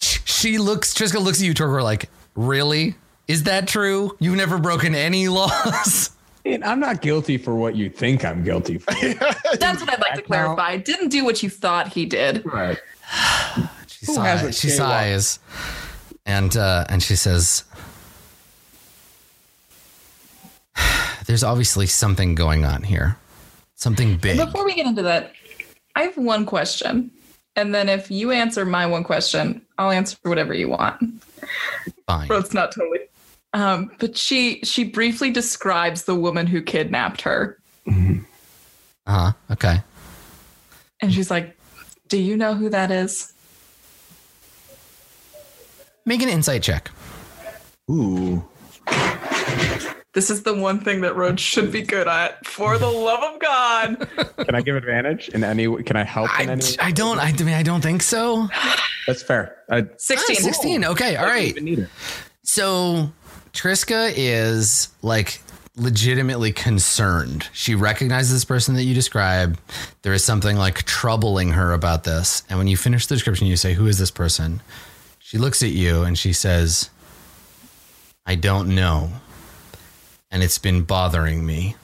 She looks, Triska looks at you, Torgor, like, really? Is that true? You've never broken any laws? And I'm not guilty for what you think I'm guilty for. That's what I'd like to clarify. Didn't do what you thought he did. right. She, Who sigh- she sighs, and uh, and she says, "There's obviously something going on here, something big." Before we get into that, I have one question. And then if you answer my one question, I'll answer whatever you want. Fine. Well, it's not totally. Um, but she she briefly describes the woman who kidnapped her. Uh huh. Okay. And she's like, Do you know who that is? Make an insight check. Ooh. This is the one thing that Rhodes should be good at. For the love of God. Can I give advantage in any? Can I help in I, any? I don't. I mean, I don't think so. That's fair. I 16. Ah, Sixteen. Okay. All don't right. even need it. So Triska is like legitimately concerned. She recognizes this person that you describe. There is something like troubling her about this. And when you finish the description, you say, Who is this person? She looks at you and she says, I don't know. And it's been bothering me.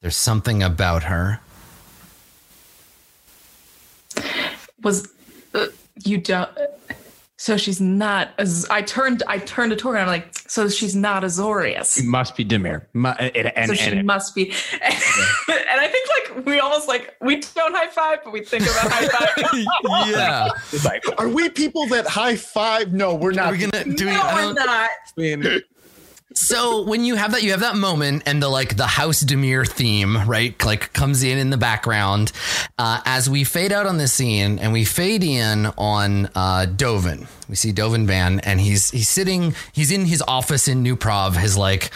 There's something about her. Was uh, you don't. So she's not. Az- I turned. I turned to Tor and I'm like, so she's not Azorius. It must be Dimir. Mu- And, and, so she and- must be. and I think like we almost like we don't high five, but we think about high five. yeah. it's like, Are we people that high five? No, we're Are not. we gonna do we, no, I we're don't- not. I mean, So when you have that, you have that moment, and the like the House Dimir theme, right, like comes in in the background uh, as we fade out on this scene, and we fade in on uh, Dovin. We see Dovin Baan, and he's he's sitting, he's in his office in New Prahv, his like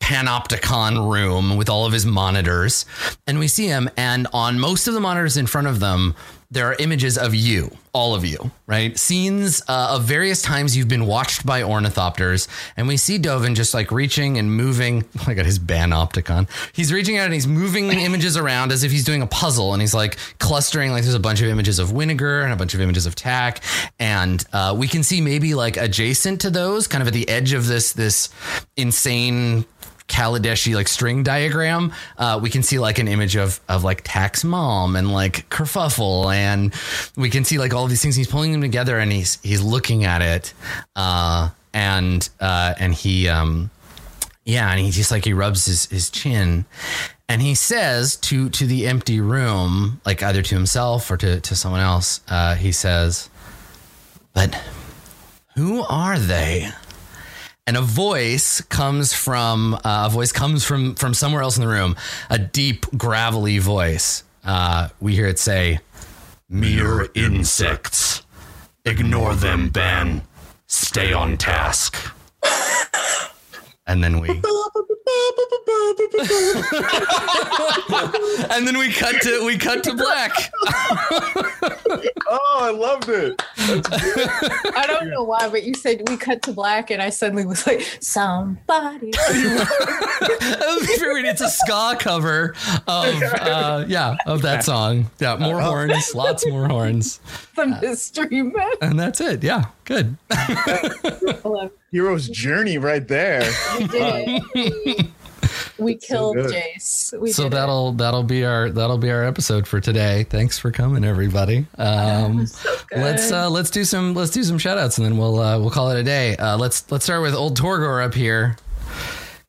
panopticon room with all of his monitors, and we see him, and on most of the monitors in front of them. There are images of you, all of you, right? Scenes uh, of various times you've been watched by ornithopters, and we see Dovin just like reaching and moving. Oh my god, his Banopticon. He's reaching out and he's moving images around as if he's doing a puzzle, and he's like clustering. Like there's a bunch of images of Winnegar and a bunch of images of Taq, and uh, we can see maybe like adjacent to those, kind of at the edge of this this insane Kaladeshi like string diagram, uh, we can see like an image of of like Taq's Mom and like Kerfuffle, and we can see like all these things. He's pulling them together and he's he's looking at it, uh, and uh, and he um, yeah, and he just like he rubs his his chin, and he says to to the empty room, like either to himself or to to someone else, uh, he says, "But who are they?" And a voice comes from uh, a voice comes from from somewhere else in the room. A deep gravelly voice. Uh, we hear it say mere insects. ignore them Baan. Stay on task. And then we and then we cut to we cut to black. Oh, I loved it. I don't know why, but you said we cut to black, and I suddenly was like, somebody. it's a ska cover of uh, yeah of that song. Yeah more horns lots more horns. The mystery man. and that's it. Yeah good. Hero's journey right there. We did it. We, we killed good. Jace. We so that'll that'll be our that'll be our episode for today thanks for coming everybody um. So let's uh let's do some let's do some shout outs and then we'll uh we'll call it a day uh let's let's start with old torgor up here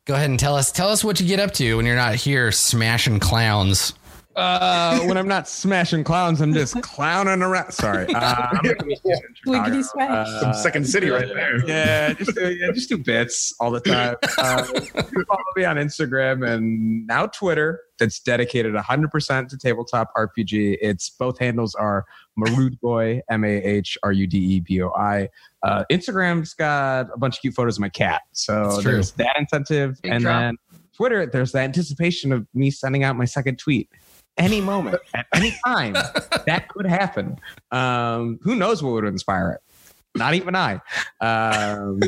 go ahead and tell us tell us what you get up to when you're not here smashing clowns Uh, when I'm not smashing clowns, I'm just clowning around. Sorry. Uh, I'm a comedian in Chicago. Wiggity smash. Uh, Second City right there. Yeah, just do, yeah, just do bits all the time. Uh, follow me on Instagram and now Twitter. That's dedicated 100% to tabletop RPG. It's both handles are Marud Boy, M A H R U D E B O I. Uh, Instagram's got a bunch of cute photos of my cat, so It's there's that incentive, Big and drop. then Twitter, there's the anticipation of me sending out my second tweet. Any moment, at any time, that could happen. Um, who knows what would inspire it? Not even I. Um,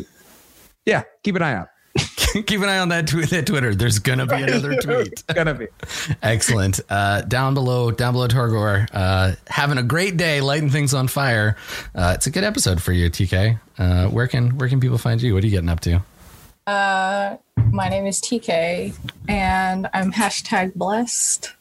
yeah, keep an eye out. Keep an eye on that, tweet, that Twitter. There's gonna be another tweet. Gonna be. Excellent. Uh, down below, down below Torgor, uh, having a great day, lighting things on fire. Uh, it's a good episode for you, TK. Uh, where can where can people find you? What are you getting up to? Uh, my name is TK, and I'm hashtag blessed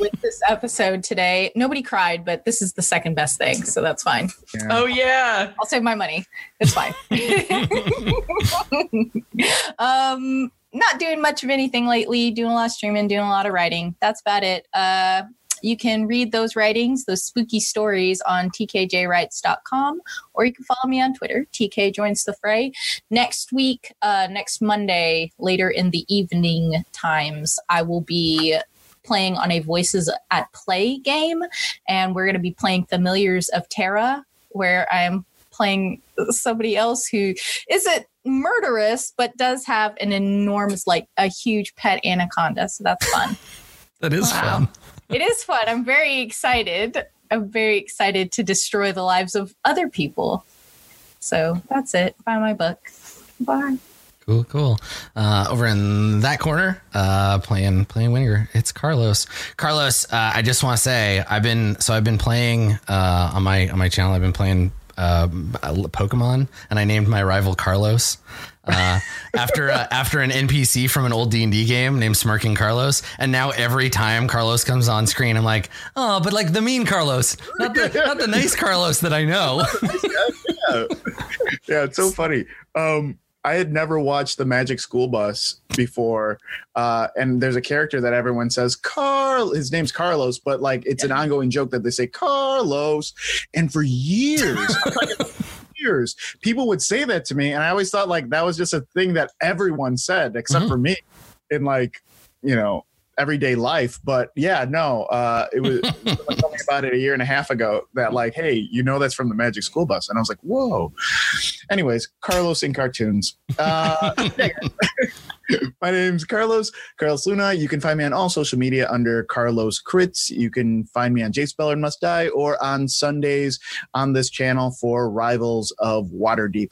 with this episode today. Nobody cried, but this is the second best thing, so that's fine. Oh yeah. I'll save my money. It's fine. um, not doing much of anything lately. Doing a lot of streaming, doing a lot of writing. That's about it. Uh, you can read those writings, those spooky stories on tkjwrites.com, or you can follow me on Twitter. TK joins the fray. Next week, uh, next Monday, later in the evening times, I will be playing on a Voices at Play game, and we're going to be playing Familiars of Terra, where I am playing somebody else who isn't murderous but does have an enormous like a huge pet anaconda so that's fun. That is Wow. fun. it is fun. I'm very excited. I'm very excited to destroy the lives of other people. So that's it. Buy my book. Bye Cool, cool. Uh, over in that corner, uh, playing playing Winger, it's Carlos. Carlos, uh, I just want to say I've been so I've been playing uh, on my on my channel. I've been playing uh, Pokemon, and I named my rival Carlos. Uh, after uh, after an NPC from an old D and D game named Smirking Carlos, and now every time Carlos comes on screen, I'm like, oh, but like the mean Carlos, not the not the nice Carlos that I know. yeah. yeah, it's so funny. Um, I had never watched the Magic School Bus before, uh, and there's a character that everyone says Carl. His name's Carlos, but like it's an ongoing joke that they say Carlos, and for years. Years, people would say that to me, and I always thought like that was just a thing that everyone said, except Mhm. for me, in like you know everyday life. But yeah, no, uh, it was someone told me about it a year and a half ago that like, hey, you know that's from the Magic School Bus, and I was like, whoa. Anyways, Carlos in cartoons. Uh, my name's Carlos, Carlos Luna. You can find me on all social media under Carlos Crits. You can find me on Jace Beleren Must Die or on Sundays on this channel for Rivals of Waterdeep.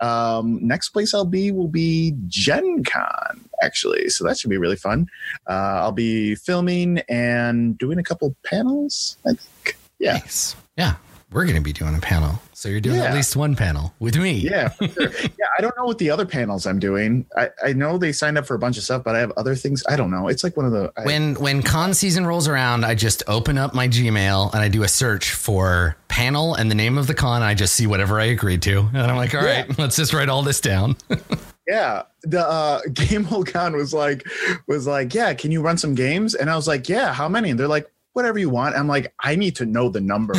Um, next place I'll be will be Gen Con, actually. So that should be really fun. Uh, I'll be filming and doing a couple panels, I think. Yeah. Nice. Yeah. We're going to be doing a panel. So you're doing at least one panel with me. Yeah, for sure. yeah. I don't know what the other panels I'm doing. I, I know they signed up for a bunch of stuff, but I have other things. I don't know. It's like one of the. I, When when con season rolls around, I just open up my Gmail and I do a search for panel and the name of the con. And I just see whatever I agreed to, and I'm like, all right, let's just write all this down. yeah, the uh, Gamehole Con was like, was like, yeah, can you run some games? And I was like, yeah, how many? And they're like, whatever you want. I'm like, I need to know the number.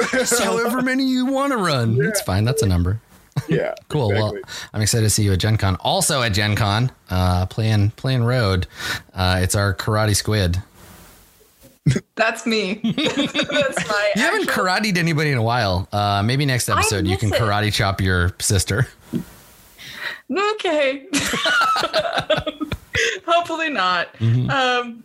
However many you want to run, it's fine. That's a number. yeah, Cool. Well, I'm excited to see you at Gen Con. Also at Gen Con, uh, playing playing Road. Uh, it's our Karate Squid. That's me. That's my. You haven't actual- karateed anybody in a while. Uh, maybe next episode you can it. karate chop your sister. Okay. Hopefully not. Mhm. Um,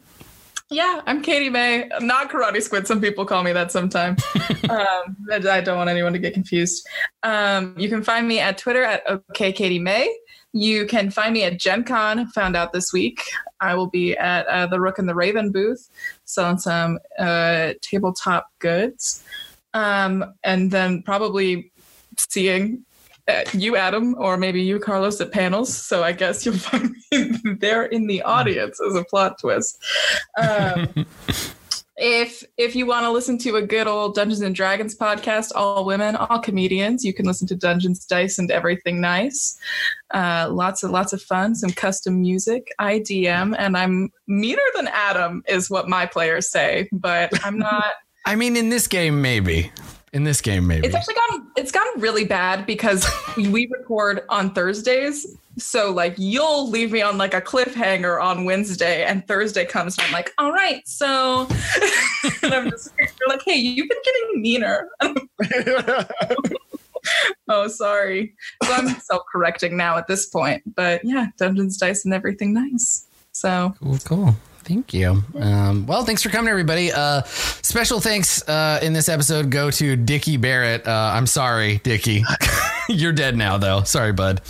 yeah, I'm Katie May. I'm not Karate Squid. Some people call me that sometimes. um, I I don't want anyone to get confused. Um, you can find me at Twitter at OKKatieMay. You can find me at Gen Con, found out this week. I will be at uh, the Rook and the Raven booth selling some uh, tabletop goods. Um, and then probably seeing you, Adam, or maybe you, Carlos, at panels. So I guess you'll find me there in the audience as a plot twist. Um, if if you want to listen to a good old Dungeons and Dragons podcast, all women, all comedians, you can listen to Dungeons, Dice, and Everything Nice. Uh, lots of lots of fun, some custom music. I DM, and I'm meaner than Adam, is what my players say, but I'm not. I mean, in this game, maybe. In this game, maybe. It's actually gone. It's gotten really bad because we record on Thursdays. So like you'll leave me on like a cliffhanger on Wednesday, and Thursday comes, and I'm like, all right, so, and I'm just like, hey, you've been getting meaner. oh, sorry. So I'm self-correcting now at this point, but yeah, Dungeons, Dice, and everything nice. So Cool, cool. Thank you. Um, well, thanks for coming, everybody. Uh, special thanks uh, in this episode go to Dicky Barrett. Uh, I'm sorry, Dicky. You're dead now, though. Sorry, bud.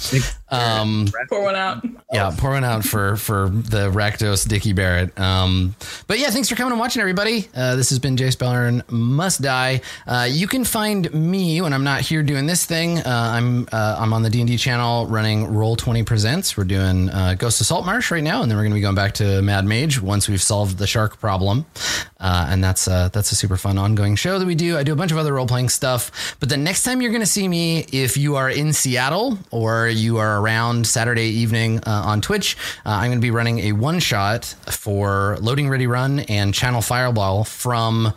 Um, pour one out. yeah, pour one out for for the Rakdos Dicky Barrett. Um, but yeah, thanks for coming and watching, everybody. Uh, this has been Jace Beleren Must Die. Uh, you can find me when I'm not here doing this thing. Uh, I'm uh, I'm on the D and D channel running Roll Twenty Presents. We're doing uh, Ghost of Saltmarsh right now, and then we're going to be going back to Mad Mage once we've solved the shark problem. Uh, and that's uh, that's a super fun ongoing show that we do. I do a bunch of other role playing stuff. But the next time you're going to see me, if you are in Seattle or you are around Saturday evening uh, on Twitch, uh, I'm going to be running a one shot for Loading Ready Run and Channel Fireball from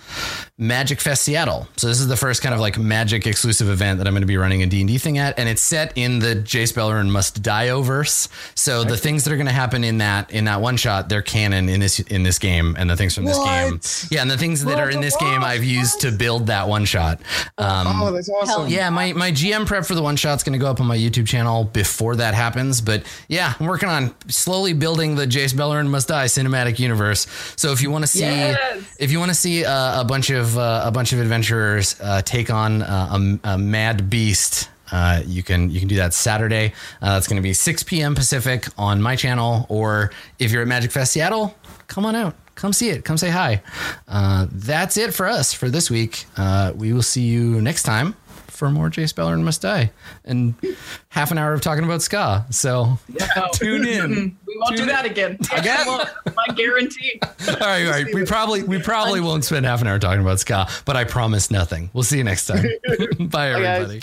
Magic Fest Seattle. So this is the first kind of like Magic exclusive event that I'm going to be running a D&D thing at, and it's set in the Jace Beleren Must Die verse. So the things that are going to happen in that in that one shot, they're canon in this in this game, and the things from this game, yeah, and the things that are in this game I've used to build that one shot. Um, oh, that's awesome. yeah, my, my GM prep for the one shot's going to go up on my YouTube channel before that happens. But yeah, I'm working on slowly building the Jace Beleren Must Die cinematic universe. So if you want to see, Yes. if you want to see uh, a bunch of uh, a bunch of adventurers uh, take on uh, a, a mad beast. Uh, you can you can do that Saturday. Uh, that's going to be 6 p.m. Pacific on my channel. Or if you're at Magic Fest Seattle, come on out, come see it, come say hi. Uh, that's it for us for this week. Uh, we will see you next time for more Jace Beleren Must Die and half an hour of talking about ska. So tune in. We won't do that again. Again? My guarantee. All right, all right. We probably we probably won't spend half an hour talking about ska, but I promise nothing. We'll see you next time. Bye, everybody.